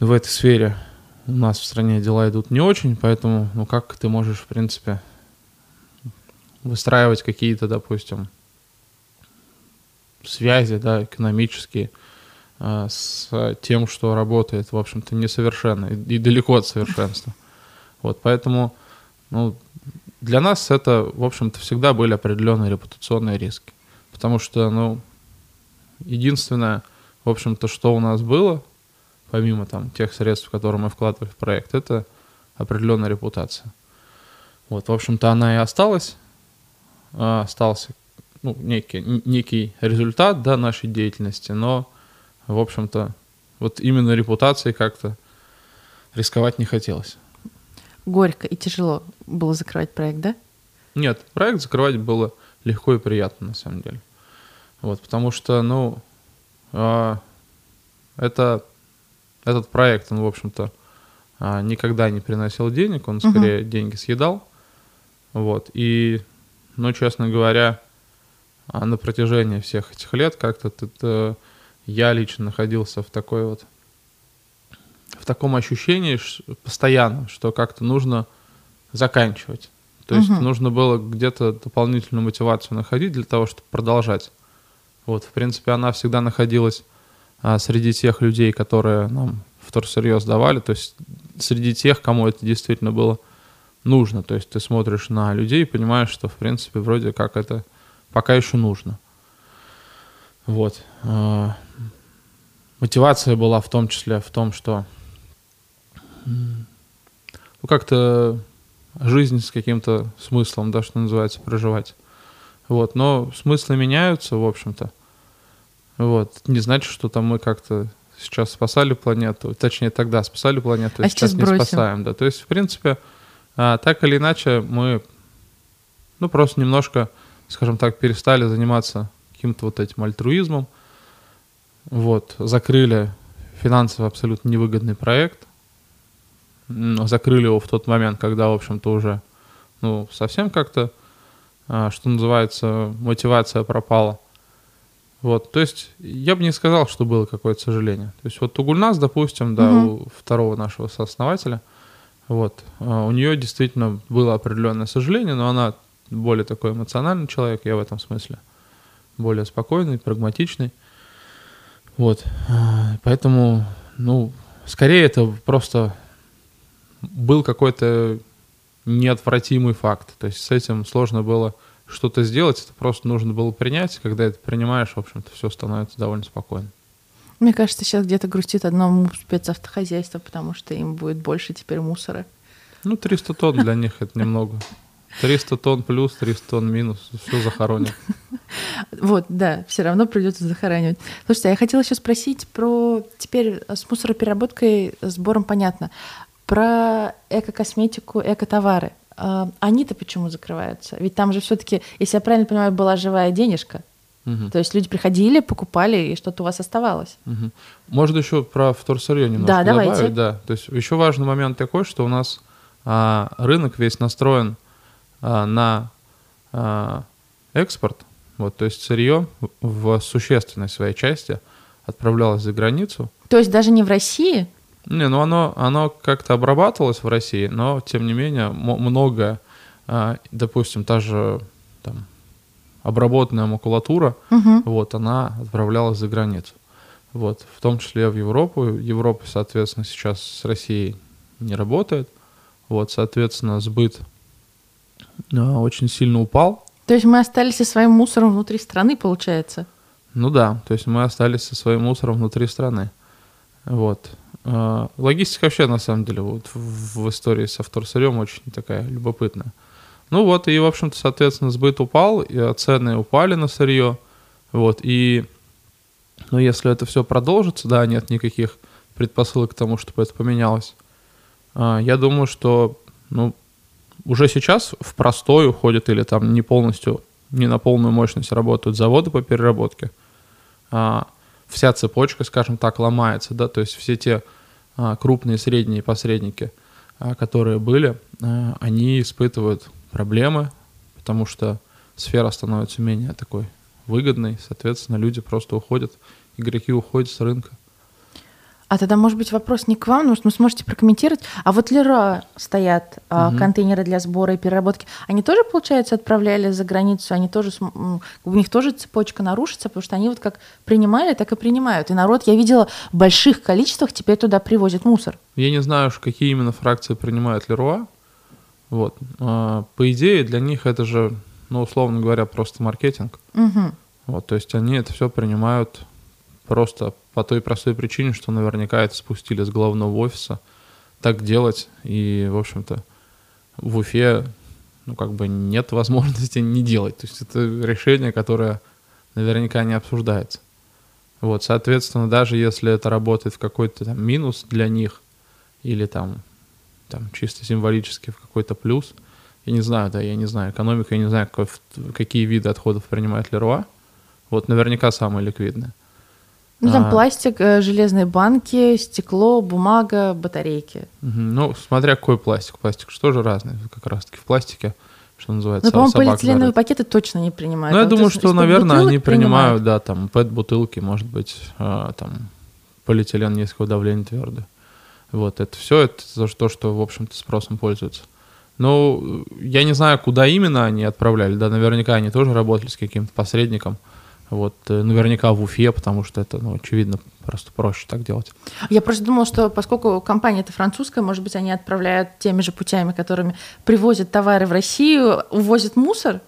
в этой сфере у нас в стране дела идут не очень, поэтому, ну, как ты можешь, в принципе, выстраивать какие-то, допустим, связи, да, экономические, с тем, что работает, в общем-то, несовершенно и, и далеко от совершенства. Вот, поэтому, ну, для нас это, в общем-то, всегда были определенные репутационные риски. Потому что, ну, единственное, в общем-то, что у нас было, помимо там тех средств, которые мы вкладывали в проект, это определенная репутация. Вот, в общем-то, она и осталась. А, остался ну, некий, некий результат да, нашей деятельности, но, в общем-то, вот именно репутацией как-то рисковать не хотелось. Горько и тяжело было закрывать проект, да? Нет, проект закрывать было легко и приятно, на самом деле. Вот, потому что, ну, э, это, этот проект, он, в общем-то, э, никогда не приносил денег, он скорее uh-huh. деньги съедал. Вот, и, ну, честно говоря, на протяжении всех этих лет как-то я лично находился в такой вот в таком ощущении постоянно, что как-то нужно заканчивать. То есть угу. нужно было где-то дополнительную мотивацию находить для того, чтобы продолжать. Вот, в принципе, она всегда находилась а, среди тех людей, которые нам вторсырье сдавали, то есть среди тех, кому это действительно было нужно. То есть ты смотришь на людей и понимаешь, что, в принципе, вроде как это пока еще нужно. Вот. А, мотивация была в том числе в том, что ну, как-то жизнь с каким-то смыслом, да, что называется, проживать. Вот, но смыслы меняются, в общем-то. Вот, не значит, что там мы как-то сейчас спасали планету, точнее тогда спасали планету, А сейчас сейчас не спасаем, да. То есть, в принципе, а, так или иначе мы, ну, просто немножко, скажем так, перестали заниматься каким-то вот этим альтруизмом, вот, закрыли финансово абсолютно невыгодный проект, закрыли его в тот момент, когда, в общем-то, уже, ну, совсем как-то, а, что называется, мотивация пропала. Вот, то есть я бы не сказал, что было какое-то сожаление. То есть вот у Гульнас, допустим, да, Мгм. у второго нашего сооснователя, вот, а, у нее действительно было определенное сожаление, но она более такой эмоциональный человек, я в этом смысле, более спокойный, прагматичный. Вот, а, поэтому, ну, скорее это просто был какой-то неотвратимый факт. То есть с этим сложно было что-то сделать, это просто нужно было принять. Когда это принимаешь, в общем-то, все становится довольно спокойно. Мне кажется, сейчас где-то грустит одно спецавтохозяйство, потому что им будет больше теперь мусора. Ну, 300 тонн для них это немного. 300 тонн плюс, 300 тонн минус, все захоронят. Вот, да, все равно придется захоранивать. Слушайте, а я хотела еще спросить про теперь с мусоропереработкой, сбором понятно. Про эко-косметику, эко-товары. А, Они-то почему закрываются? Ведь там же все-таки, если я правильно понимаю, была живая денежка. Мгм, То есть люди приходили, покупали, и что-то у вас оставалось. мгм. Можно еще про вторсырье немножко Да, давайте. добавить. Да, то есть еще важный момент такой, что у нас а, рынок весь настроен на а, экспорт. Вот, то есть сырье в существенной своей части отправлялось за границу. То есть даже не в России, Не, ну оно, оно как-то обрабатывалось в России, но тем не менее многое, а, допустим, та же там, обработанная макулатура, Мгм. вот, она отправлялась за границу. Вот, в том числе в Европу. Европа, соответственно, сейчас с Россией не работает. Вот, соответственно, сбыт а, очень сильно упал. то есть мы остались со своим мусором внутри страны, получается. Ну да, то есть мы остались со своим мусором внутри страны. Вот. А, Логистика вообще, на самом деле, вот в истории со вторсырьем очень такая любопытная. Ну вот, и, в общем-то, соответственно, сбыт упал, и а, цены упали на сырье. Вот, и, ну, если это все продолжится, да, нет никаких предпосылок к тому, чтобы это поменялось, а, я думаю, что, ну, уже сейчас в простой уходят или там не полностью, не на полную мощность работают заводы по переработке. А, вся цепочка, скажем так, ломается, да, то есть все те а, крупные, средние посредники, а, которые были, а, они испытывают проблемы, потому что сфера становится менее такой выгодной, соответственно, люди просто уходят, игроки уходят с рынка. А тогда, может быть, вопрос не к вам, но вы сможете прокомментировать. А вот Лера стоят Мгм. контейнеры для сбора и переработки. Они тоже, получается, отправляли за границу? Они тоже, у них тоже цепочка нарушится, потому что они вот как принимали, так и принимают. И народ, я видела, в больших количествах теперь туда привозят мусор. Я не знаю, уж какие именно фракции принимают Леруа. Вот. А, По идее, для них это же, ну, условно говоря, просто маркетинг. Мгм. Вот, то есть они это все принимают просто по той простой причине, что наверняка это спустили с главного офиса так делать. И, в общем-то, в Уфе, ну, как бы нет возможности не делать. То есть это решение, которое наверняка не обсуждается. Вот, соответственно, даже если это работает в какой-то там минус для них или там, там чисто символически в какой-то плюс, я не знаю, да, я не знаю экономику, я не знаю, какой какие виды отходов принимает Леруа. Вот наверняка самые ликвидные. Ну, там А. пластик, э, железные банки, стекло, бумага, батарейки. Ну, смотря какой пластик. Пластик что же разный, как раз-таки в пластике, что называется, Ну, по-моему, собак полиэтиленовые жарят. пакеты точно не принимают. Ну, я А вот думаю, что, наверное, они принимают, да, там, пэт-бутылки, может быть, а, там, полиэтилен низкого давления твердый. Вот, это все, это за то, что, в общем-то, спросом пользуются. Ну, я не знаю, куда именно они отправляли, да, наверняка они тоже работали с каким-то посредником, вот, э, наверняка в Уфе, потому что это, ну, очевидно, просто проще так делать. Я просто думала, что поскольку компания это французская, может быть, они отправляют теми же путями, которыми привозят товары в Россию, увозят мусор.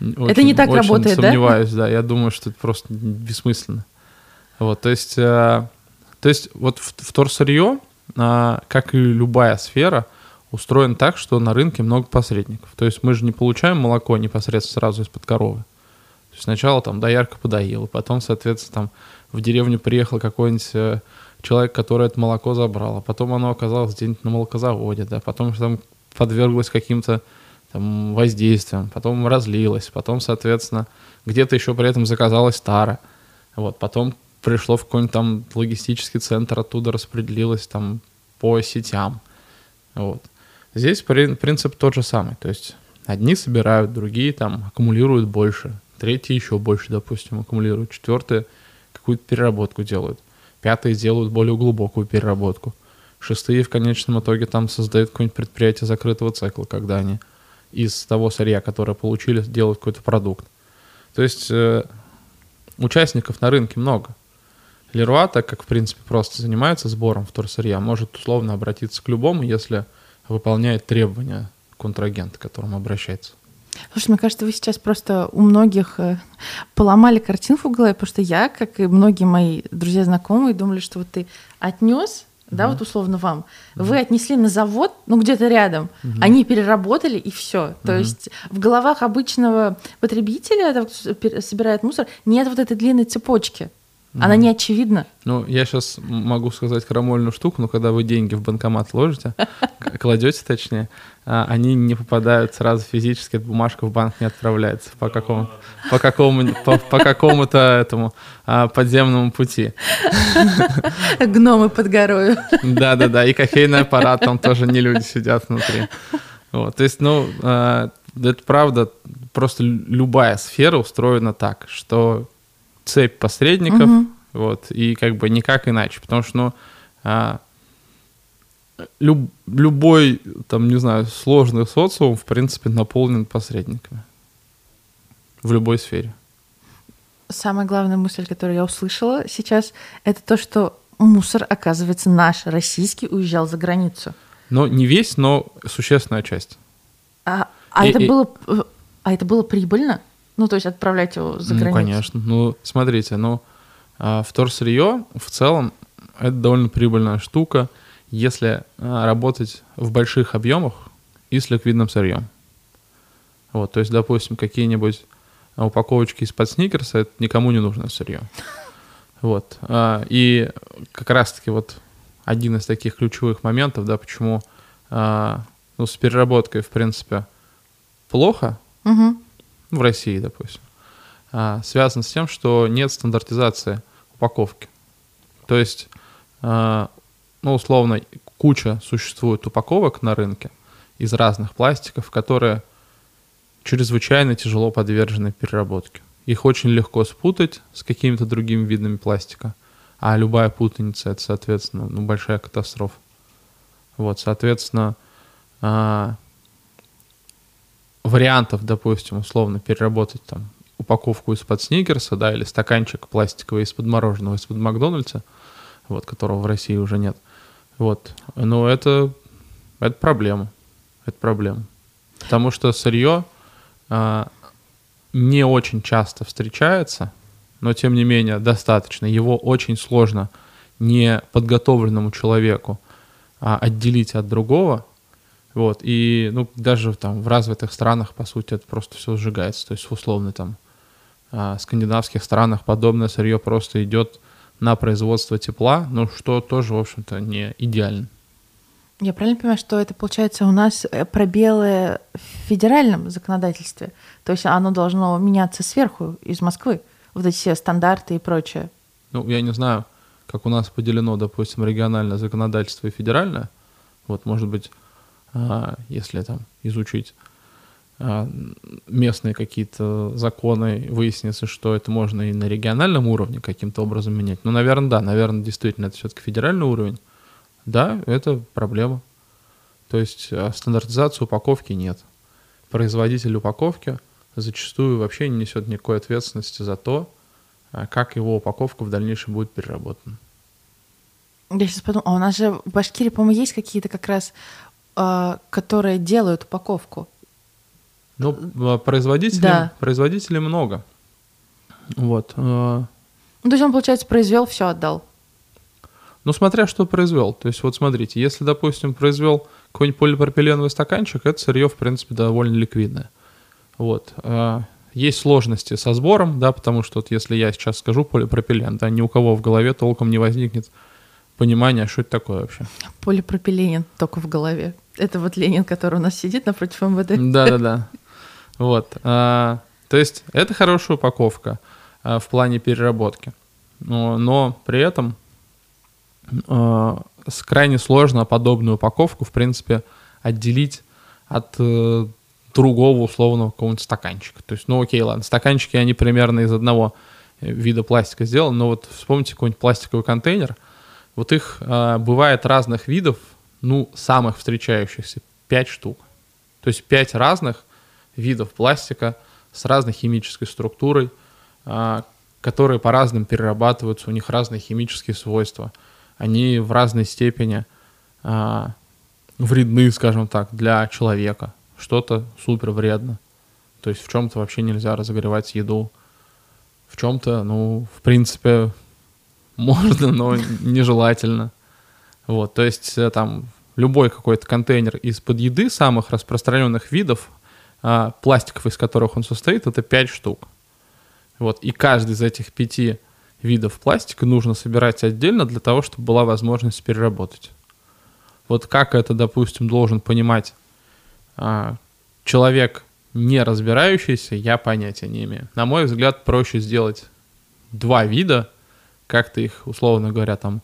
Очень- не так очень работает, да? сомневаюсь, да? Я думаю, что это просто бессмысленно. Вот, то есть, э, то есть вот в- вторсырье, а, как и любая сфера, устроен так, что на рынке много посредников. То есть мы же не получаем молоко непосредственно сразу из-под коровы. Есть сначала там доярка подоила, потом, соответственно, там в деревню приехал какой-нибудь э, человек, который это молоко забрал, а потом оно оказалось где-нибудь на молокозаводе, да, потом там подверглось каким-то там, воздействием, потом разлилось, потом, соответственно, где-то еще при этом заказалась тара, вот, потом пришло в какой-нибудь там логистический центр, оттуда распределилось там по сетям, вот. Здесь принцип тот же самый, то есть одни собирают, другие там аккумулируют больше, третьи еще больше, допустим, аккумулируют, четвертые какую-то переработку делают, пятые делают более глубокую переработку, шестые в конечном итоге там создают какое-нибудь предприятие закрытого цикла, когда они из того сырья, которое получили, делают какой-то продукт. То есть э, участников на рынке много. Леруа, так как, в принципе, просто занимается сбором вторсырья, может условно обратиться к любому, если выполняет требования контрагента, к которому обращается. Слушай, мне кажется, вы сейчас просто у многих э, поломали картинку в голове, потому что я, как и многие мои друзья знакомые, думали, что вот ты отнес да, mm-hmm. вот условно вам, mm-hmm. вы отнесли на завод, ну где-то рядом, mm-hmm. они переработали и все. То mm-hmm. есть в головах обычного потребителя, кто собирает мусор, нет вот этой длинной цепочки. Она не очевидна. Ну, я сейчас могу сказать крамольную штуку, но когда вы деньги в банкомат ложите, кладете точнее, они не попадают сразу физически, эта бумажка в банк не отправляется по какому по какому по, по какому-то этому а, подземному пути. Гномы под горою. Да, да, да. И кофейный аппарат там тоже не люди сидят внутри. Вот, то есть, ну, а, это правда, просто любая сфера устроена так, что цепь посредников, угу. вот, и как бы никак иначе, потому что, ну, а, люб, любой, там, не знаю, сложный социум, в принципе, наполнен посредниками в любой сфере. Самая главная мысль, которую я услышала сейчас, это то, что мусор, оказывается, наш, российский, уезжал за границу. Но не весь, но существенная часть. А, а и, это и... было, а это было прибыльно? Ну, то есть отправлять его за ну, границу. Ну, конечно. Ну, смотрите, ну, а, вторсырье в целом это довольно прибыльная штука, если а, работать в больших объемах и с ликвидным сырьем. Вот, то есть, допустим, какие-нибудь упаковочки из-под сникерса, это никому не нужно сырье. Вот. А, и как раз-таки вот один из таких ключевых моментов, да, почему ну, с переработкой, в принципе, плохо, угу в России, допустим, а, связан с тем, что нет стандартизации упаковки. То есть, а, ну, условно, куча существует упаковок на рынке из разных пластиков, которые чрезвычайно тяжело подвержены переработке. Их очень легко спутать с какими-то другими видами пластика, а любая путаница — это, соответственно, ну, большая катастрофа. Вот, соответственно, а, вариантов, допустим, условно переработать там упаковку из-под сникерса, да, или стаканчик пластиковый из-под мороженого, из-под Макдональдса, вот, которого в России уже нет. Вот. Но это, это проблема. Это проблема. Потому что сырье а, не очень часто встречается, но тем не менее достаточно. Его очень сложно неподготовленному человеку а, отделить от другого, вот, и, ну, даже там в развитых странах, по сути, это просто все сжигается. То есть, условно, там, а, скандинавских странах подобное сырье просто идет на производство тепла, ну, что тоже, в общем-то, не идеально. Я правильно понимаю, что это, получается, у нас э, пробелы в федеральном законодательстве? То есть оно должно меняться сверху, из Москвы, вот эти все стандарты и прочее? Ну, я не знаю, как у нас поделено, допустим, региональное законодательство и федеральное. Вот, может быть, а, если там изучить местные какие-то законы, выяснится, что это можно и на региональном уровне каким-то образом менять. Ну, наверное, да, наверное, действительно, это все-таки федеральный уровень. Да, это проблема. То есть а, стандартизации упаковки нет. Производитель упаковки зачастую вообще не несет никакой ответственности за то, как его упаковка в дальнейшем будет переработана. Я сейчас подумала, а у нас же в Башкирии, по-моему, есть какие-то как раз а, которые делают упаковку. Ну, а, производителей, да. производителей много. Вот. А. Ну, то есть он, получается, произвел, все отдал. Ну, смотря что произвел. То есть, вот смотрите, если, допустим, произвел какой-нибудь полипропиленовый стаканчик, это сырье, в принципе, довольно ликвидное. Вот. Есть сложности со сбором, да, потому что вот если я сейчас скажу полипропилен, да, ни у кого в голове толком не возникнет понимания, что это такое вообще. Полипропиленин только в голове. Это вот Ленин, который у нас сидит напротив МВД. Да-да-да. Вот. А, то есть это хорошая упаковка а, в плане переработки. Но, но при этом а, крайне сложно подобную упаковку, в принципе, отделить от э, другого условного какого-нибудь стаканчика. То есть, ну окей, ладно, стаканчики, они примерно из одного э, вида пластика сделаны, но вот вспомните какой-нибудь пластиковый контейнер, вот их э, бывает разных видов, ну, самых встречающихся, 5 штук. То есть 5 разных видов пластика с разной химической структурой, э, которые по-разному перерабатываются, у них разные химические свойства. Они в разной степени э, вредны, скажем так, для человека что-то супер вредно. То есть в чем-то вообще нельзя разогревать еду. В чем-то, ну, в принципе, можно, но нежелательно. Вот, то есть э, там любой какой-то контейнер из-под еды самых распространенных видов, а, пластиков, из которых он состоит, это 5 штук. Вот, и каждый из этих пяти видов пластика нужно собирать отдельно для того, чтобы была возможность переработать. Вот как это, допустим, должен понимать а, человек, не разбирающийся, я понятия не имею. На мой взгляд, проще сделать два вида, как-то их, условно говоря, там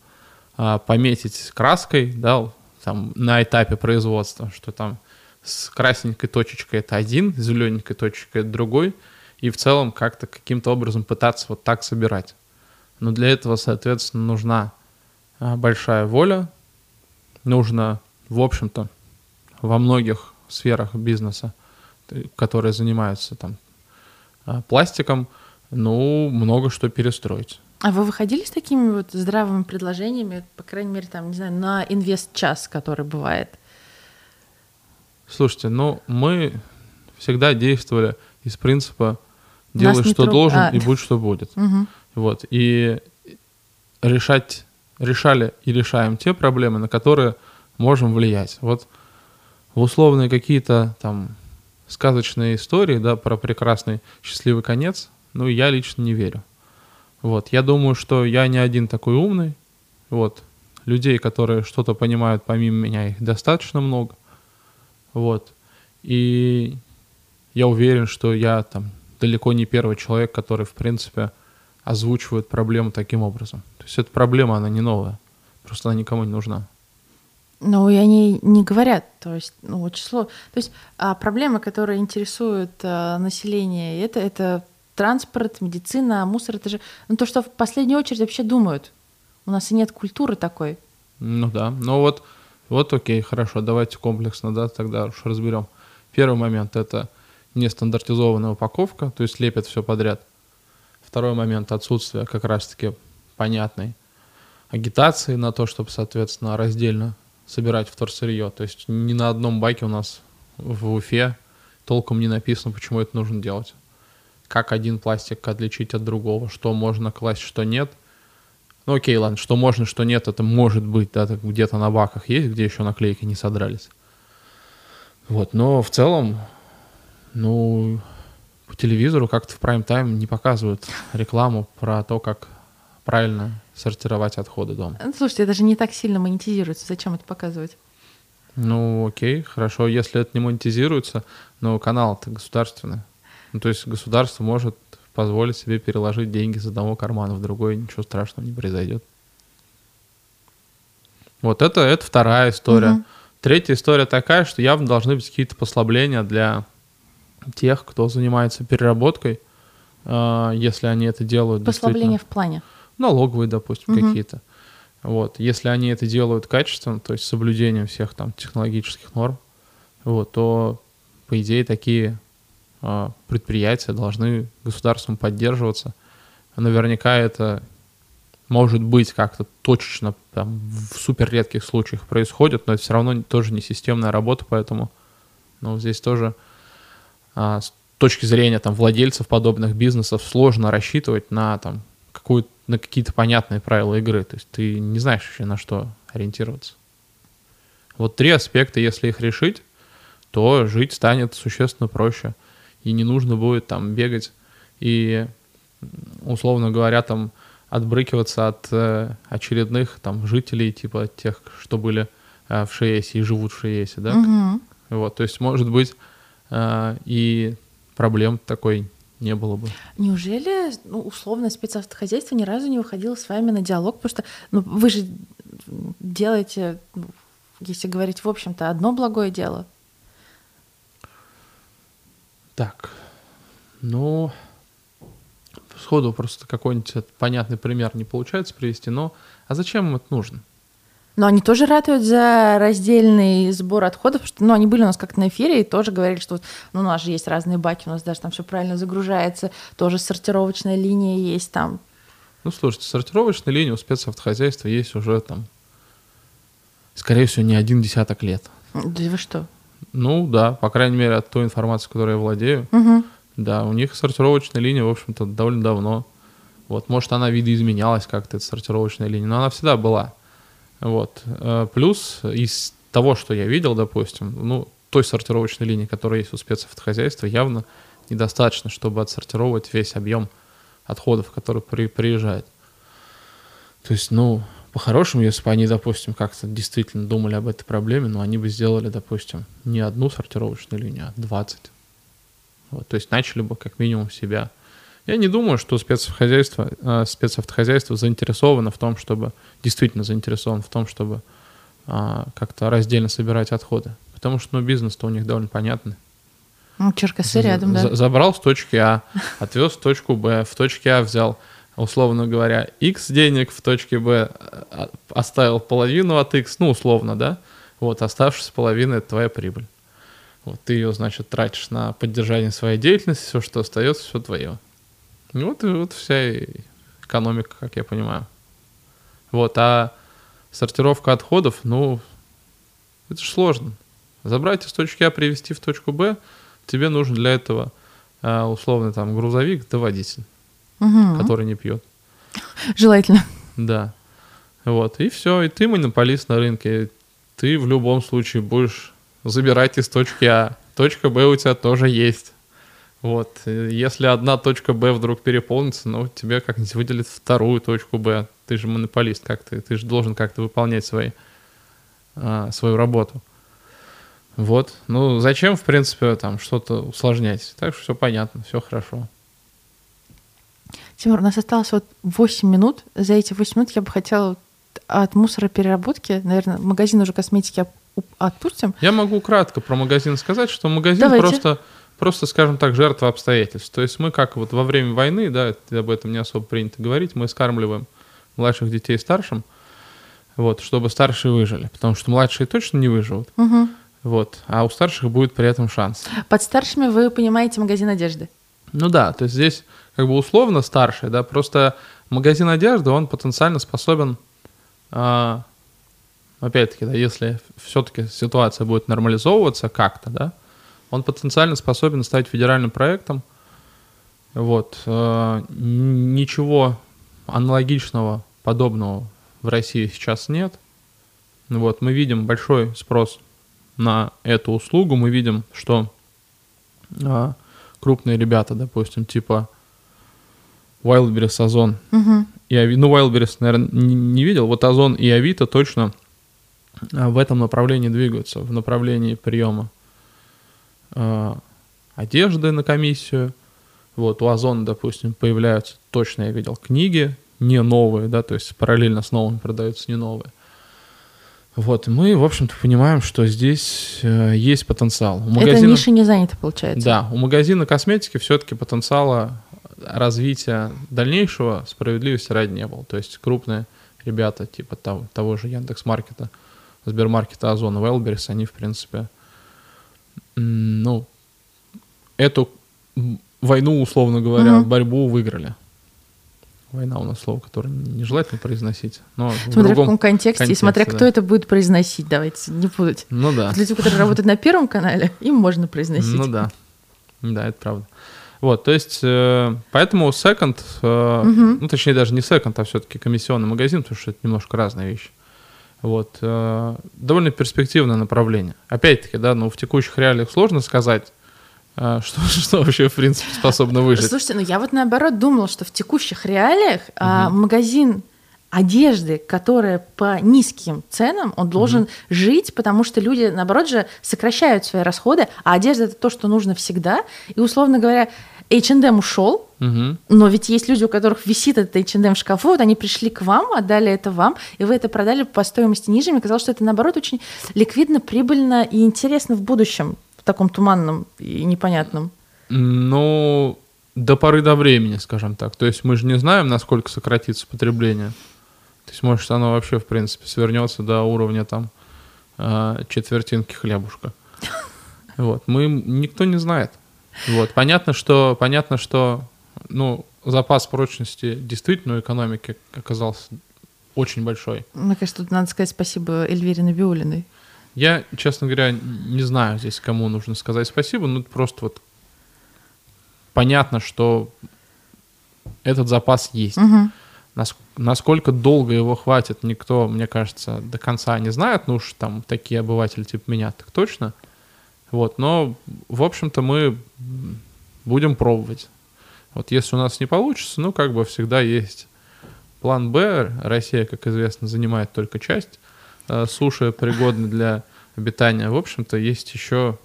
а, пометить краской, да, там на этапе производства, что там с красненькой точечкой это один, с зелененькой точечкой это другой, и в целом как-то каким-то образом пытаться вот так собирать. Но для этого, соответственно, нужна а, большая воля, нужно, в общем-то, во многих сферах бизнеса, которые занимаются там а, пластиком, ну, много что перестроить. А вы выходили с такими вот здравыми предложениями, по крайней мере, там, не знаю, на инвест-час, который бывает? Слушайте, ну, мы всегда действовали из принципа делай, что труп... должен, а. и будь, что будет. Угу. Вот, и решать, решали и решаем те проблемы, на которые можем влиять. Вот в условные какие-то там сказочные истории, да, про прекрасный счастливый конец, ну, я лично не верю. Вот, я думаю, что я не один такой умный, вот, людей, которые что-то понимают помимо меня, их достаточно много, вот, и я уверен, что я там далеко не первый человек, который, в принципе, озвучивает проблему таким образом. То есть эта проблема, она не новая, просто она никому не нужна. Ну, и они не говорят, то есть, ну, число. То есть а проблемы, которые интересуют а, население, это, это транспорт, медицина, мусор, это же ну, то, что в последнюю очередь вообще думают. У нас и нет культуры такой. Ну да, ну вот, вот окей, хорошо, давайте комплексно, да, тогда уж разберем. Первый момент — это нестандартизованная упаковка, то есть лепят все подряд. Второй момент — отсутствие как раз-таки понятной агитации на то, чтобы, соответственно, раздельно собирать вторсырье. То есть ни на одном байке у нас в Уфе толком не написано, почему это нужно делать. Как один пластик отличить от другого, что можно класть, что нет. Ну окей, ладно, что можно, что нет, это может быть, да, где-то на баках есть, где еще наклейки не содрались. Вот, но в целом, ну, по телевизору как-то в прайм-тайм не показывают рекламу про то, как правильно сортировать отходы дома. Ну, слушайте, это же не так сильно монетизируется. Зачем это показывать? Ну, окей, хорошо. Если это не монетизируется, но канал-то государственный. Ну, то есть государство может позволить себе переложить деньги из одного кармана в другой, ничего страшного не произойдет. Вот это, это вторая история. Угу. Третья история такая, что явно должны быть какие-то послабления для тех, кто занимается переработкой, э, если они это делают. Послабления в плане? налоговые, допустим, угу. какие-то. Вот, если они это делают качественно, то есть с соблюдением всех там технологических норм, вот, то, по идее, такие предприятия должны государством поддерживаться. Наверняка это может быть как-то точечно, там, в супер редких случаях происходит, но это все равно тоже не системная работа, поэтому ну, здесь тоже а, с точки зрения там, владельцев подобных бизнесов сложно рассчитывать на там, какую на какие-то понятные правила игры. То есть ты не знаешь вообще на что ориентироваться. Вот три аспекта, если их решить, то жить станет существенно проще. И не нужно будет там бегать и, условно говоря, там отбрыкиваться от э, очередных там жителей, типа тех, что были э, в Шиесе и живут в Шиесе, да? Мгм. Вот, то есть, может быть, э, и проблем такой не было бы. Неужели, ну, условно, спецавтохозяйство ни разу не выходило с вами на диалог? Потому что ну, вы же делаете, ну, если говорить, в общем-то, одно благое дело. Так, ну, сходу просто какой-нибудь понятный пример не получается привести, но а зачем им это нужно? Но они тоже ратуют за раздельный сбор отходов, потому что ну, они были у нас как на эфире и тоже говорили, что ну, у нас же есть разные баки, у нас даже там все правильно загружается, тоже сортировочная линия есть там. Ну, слушайте, сортировочная линия у спецавтохозяйства есть уже там, скорее всего, не один десяток лет. Да вы что? Ну, да, по крайней мере, от той информации, которой я владею. Мгм. Да, у них сортировочная линия, в общем-то, довольно давно. Вот, может, она видоизменялась как-то, эта сортировочная линия, но она всегда была. Вот. Э, Плюс из того, что я видел, допустим, ну, той сортировочной линии, которая есть у спецавтохозяйства, явно недостаточно, чтобы отсортировать весь объем отходов, который при, приезжает. То есть, ну, по-хорошему, если бы они, допустим, как-то действительно думали об этой проблеме, ну, они бы сделали, допустим, не одну сортировочную линию, а 20. Вот, то есть начали бы как минимум себя. Я не думаю, что спецхозяйство, э, спецавтохозяйство заинтересовано в том, чтобы, действительно заинтересован в том, чтобы а, как-то раздельно собирать отходы. Потому что, ну, бизнес-то у них довольно понятный. Ну, Черкасы рядом, да. За- Забрал с точки А, отвез в точку Б, в точке А взял, условно говоря, X денег, в точке Б а, оставил половину от X, ну, условно, да, вот, оставшаяся половина — это твоя прибыль. Вот, ты ее, значит, тратишь на поддержание своей деятельности, все, что остается, все твое. И вот, и вот вся экономика, как я понимаю. Вот, а сортировка отходов, ну, это же сложно. Забрать из точки А, привезти в точку Б, тебе нужен для этого а, условно там грузовик да водитель, Мгм. который не пьет. Желательно. Да. Вот, и все, и ты монополист на рынке. Ты в любом случае будешь забирать из точки А. Точка Б у тебя тоже есть. Вот, если одна точка Б вдруг переполнится, ну, тебе как-нибудь выделят вторую точку Б. Ты же монополист, как ты, ты же должен как-то выполнять свои, а, свою работу. Вот, ну, зачем, в принципе, там что-то усложнять? Так что все понятно, все хорошо. Тимур, у нас осталось вот 8 минут. За эти 8 минут я бы хотела от мусоропереработки, наверное, магазин уже косметики отпустим. Я могу кратко про магазин сказать, что магазин Давайте. просто, просто, скажем так, жертва обстоятельств. То есть мы как вот во время войны, да, об этом не особо принято говорить, мы скармливаем младших детей старшим, вот, чтобы старшие выжили, потому что младшие точно не выживут, Мгм. вот, а у старших будет при этом шанс. Под старшими вы понимаете магазин одежды. Ну да, то есть здесь как бы условно старший, да, просто магазин одежды, он потенциально способен, а, опять-таки, да, если все-таки ситуация будет нормализовываться как-то, да, он потенциально способен стать федеральным проектом. Вот. э, Ничего аналогичного, подобного в России сейчас нет. Вот. Мы видим большой спрос на эту услугу. Мы видим, что а, крупные ребята, допустим, типа Wildberries, Озон Мгм. и Ави... Ну, Wildberries, наверное, не, не видел. Вот Озон и Авито точно а, в этом направлении двигаются, в направлении приема а, одежды на комиссию. Вот у Озона, допустим, появляются, точно я видел, книги, не новые, да, то есть параллельно с новыми продаются не новые. Вот, мы, в общем-то, понимаем, что здесь э, есть потенциал. У Эта магазина- ниша не занята, получается. да, у магазина косметики все-таки потенциала развития дальнейшего справедливости ради не было. То есть крупные ребята типа того, того же Яндекс.Маркета, Сбермаркета, Озона, Wildberries, они, в принципе, ну, эту войну, условно говоря, Мгм. борьбу выиграли. Война у нас слово, которое нежелательно произносить, но в Смотря в другом... каком контексте, и смотря контексте, кто да. это будет произносить, давайте не путать. Ну да. Вот Люди, которые работают на Первом канале, им можно произносить. Ну да. Да, это правда. Вот, то есть, э, поэтому секонд, э, Мгм. ну, точнее, даже не секонд, а все-таки комиссионный магазин, потому что это немножко разные вещи. Вот, э, довольно перспективное направление. Опять-таки, да, ну, в текущих реалиях сложно сказать, что, что вообще, в принципе, способно выжить. Слушайте, ну я вот наоборот думала, что в текущих реалиях угу. а, магазин одежды, которая по низким ценам, он должен угу. жить, потому что люди, наоборот же, сокращают свои расходы, а одежда это то, что нужно всегда. И, условно говоря, H&M ушел, угу. но ведь есть люди, у которых висит этот H&M в шкафу, вот они пришли к вам, отдали это вам, и вы это продали по стоимости ниже. Мне казалось, что это, наоборот, очень ликвидно, прибыльно и интересно в будущем, таком туманном и непонятном. Ну, до поры до времени, скажем так. То есть мы же не знаем, насколько сократится потребление. То есть, может, оно вообще, в принципе, свернется до уровня там а, четвертинки хлебушка. Вот. Мы, никто не знает. Вот. Понятно, что, понятно, что ну, запас прочности действительно у экономики оказался очень большой. Мне кажется, тут надо сказать спасибо Эльвире Набиулиной. Я, честно говоря, не знаю здесь, кому нужно сказать спасибо, ну просто вот понятно, что этот запас есть. Угу. Насколько долго его хватит, никто, мне кажется, до конца не знает. Ну уж там такие обыватели типа меня, так точно. Вот, но, в общем-то, мы будем пробовать. Вот если у нас не получится, ну, как бы всегда есть план Б. Россия, как известно, занимает только часть суши, пригодной для обитания. В общем-то, есть еще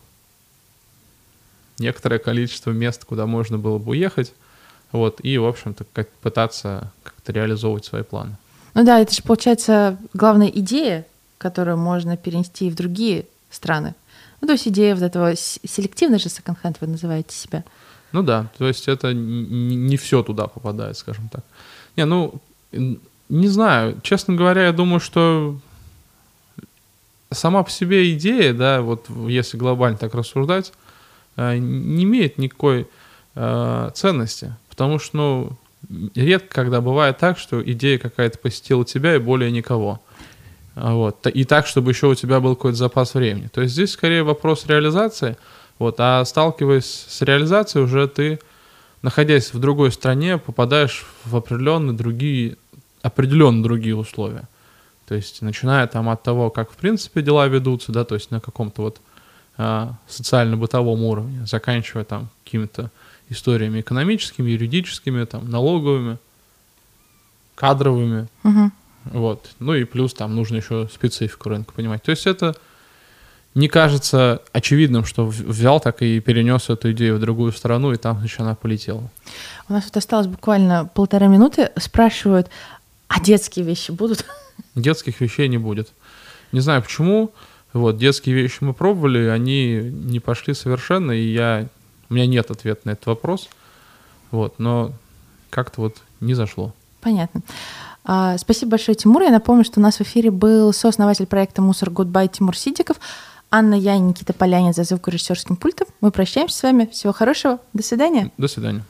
некоторое количество мест, куда можно было бы уехать. Вот, и, в общем-то, как пытаться как-то реализовывать свои планы. Ну да, это же, получается, главная идея, которую можно перенести в другие страны. Ну, то есть идея вот этого селективный же секонд-хенд вы называете себя. Ну да, то есть это не все туда попадает, скажем так. Не, ну, не знаю, честно говоря, я думаю, что сама по себе идея, да, вот если глобально так рассуждать, э, не имеет никакой э, ценности. Потому что, ну, редко когда бывает так, что идея какая-то посетила тебя и более никого. А вот. И так, чтобы еще у тебя был какой-то запас времени. То есть здесь скорее вопрос реализации. Вот. А сталкиваясь с реализацией, уже ты, находясь в другой стране, попадаешь в определенные другие, определенно другие условия. То есть, начиная там от того, как в принципе дела ведутся, да, то есть на каком-то вот а, социально-бытовом уровне, заканчивая там какими-то историями экономическими, юридическими, там, налоговыми, кадровыми. Угу. Вот. Ну и плюс там нужно еще специфику рынка понимать. То есть это не кажется очевидным, что взял так и перенес эту идею в другую страну, и там еще она полетела. У нас вот осталось буквально полтора минуты. Спрашивают, а детские вещи будут? Детских вещей не будет. Не знаю почему. Вот, детские вещи мы пробовали, они не пошли совершенно, и я у меня нет ответа на этот вопрос, вот, но как-то вот не зашло. Понятно. А, спасибо большое, Тимур. Я напомню, что у нас в эфире был сооснователь проекта «Мусор Goodbye» Тимур Сидиков, Анна Я и Никита Полянин за звукорежиссерским пультом. Мы прощаемся с вами. Всего хорошего. До свидания. До свидания.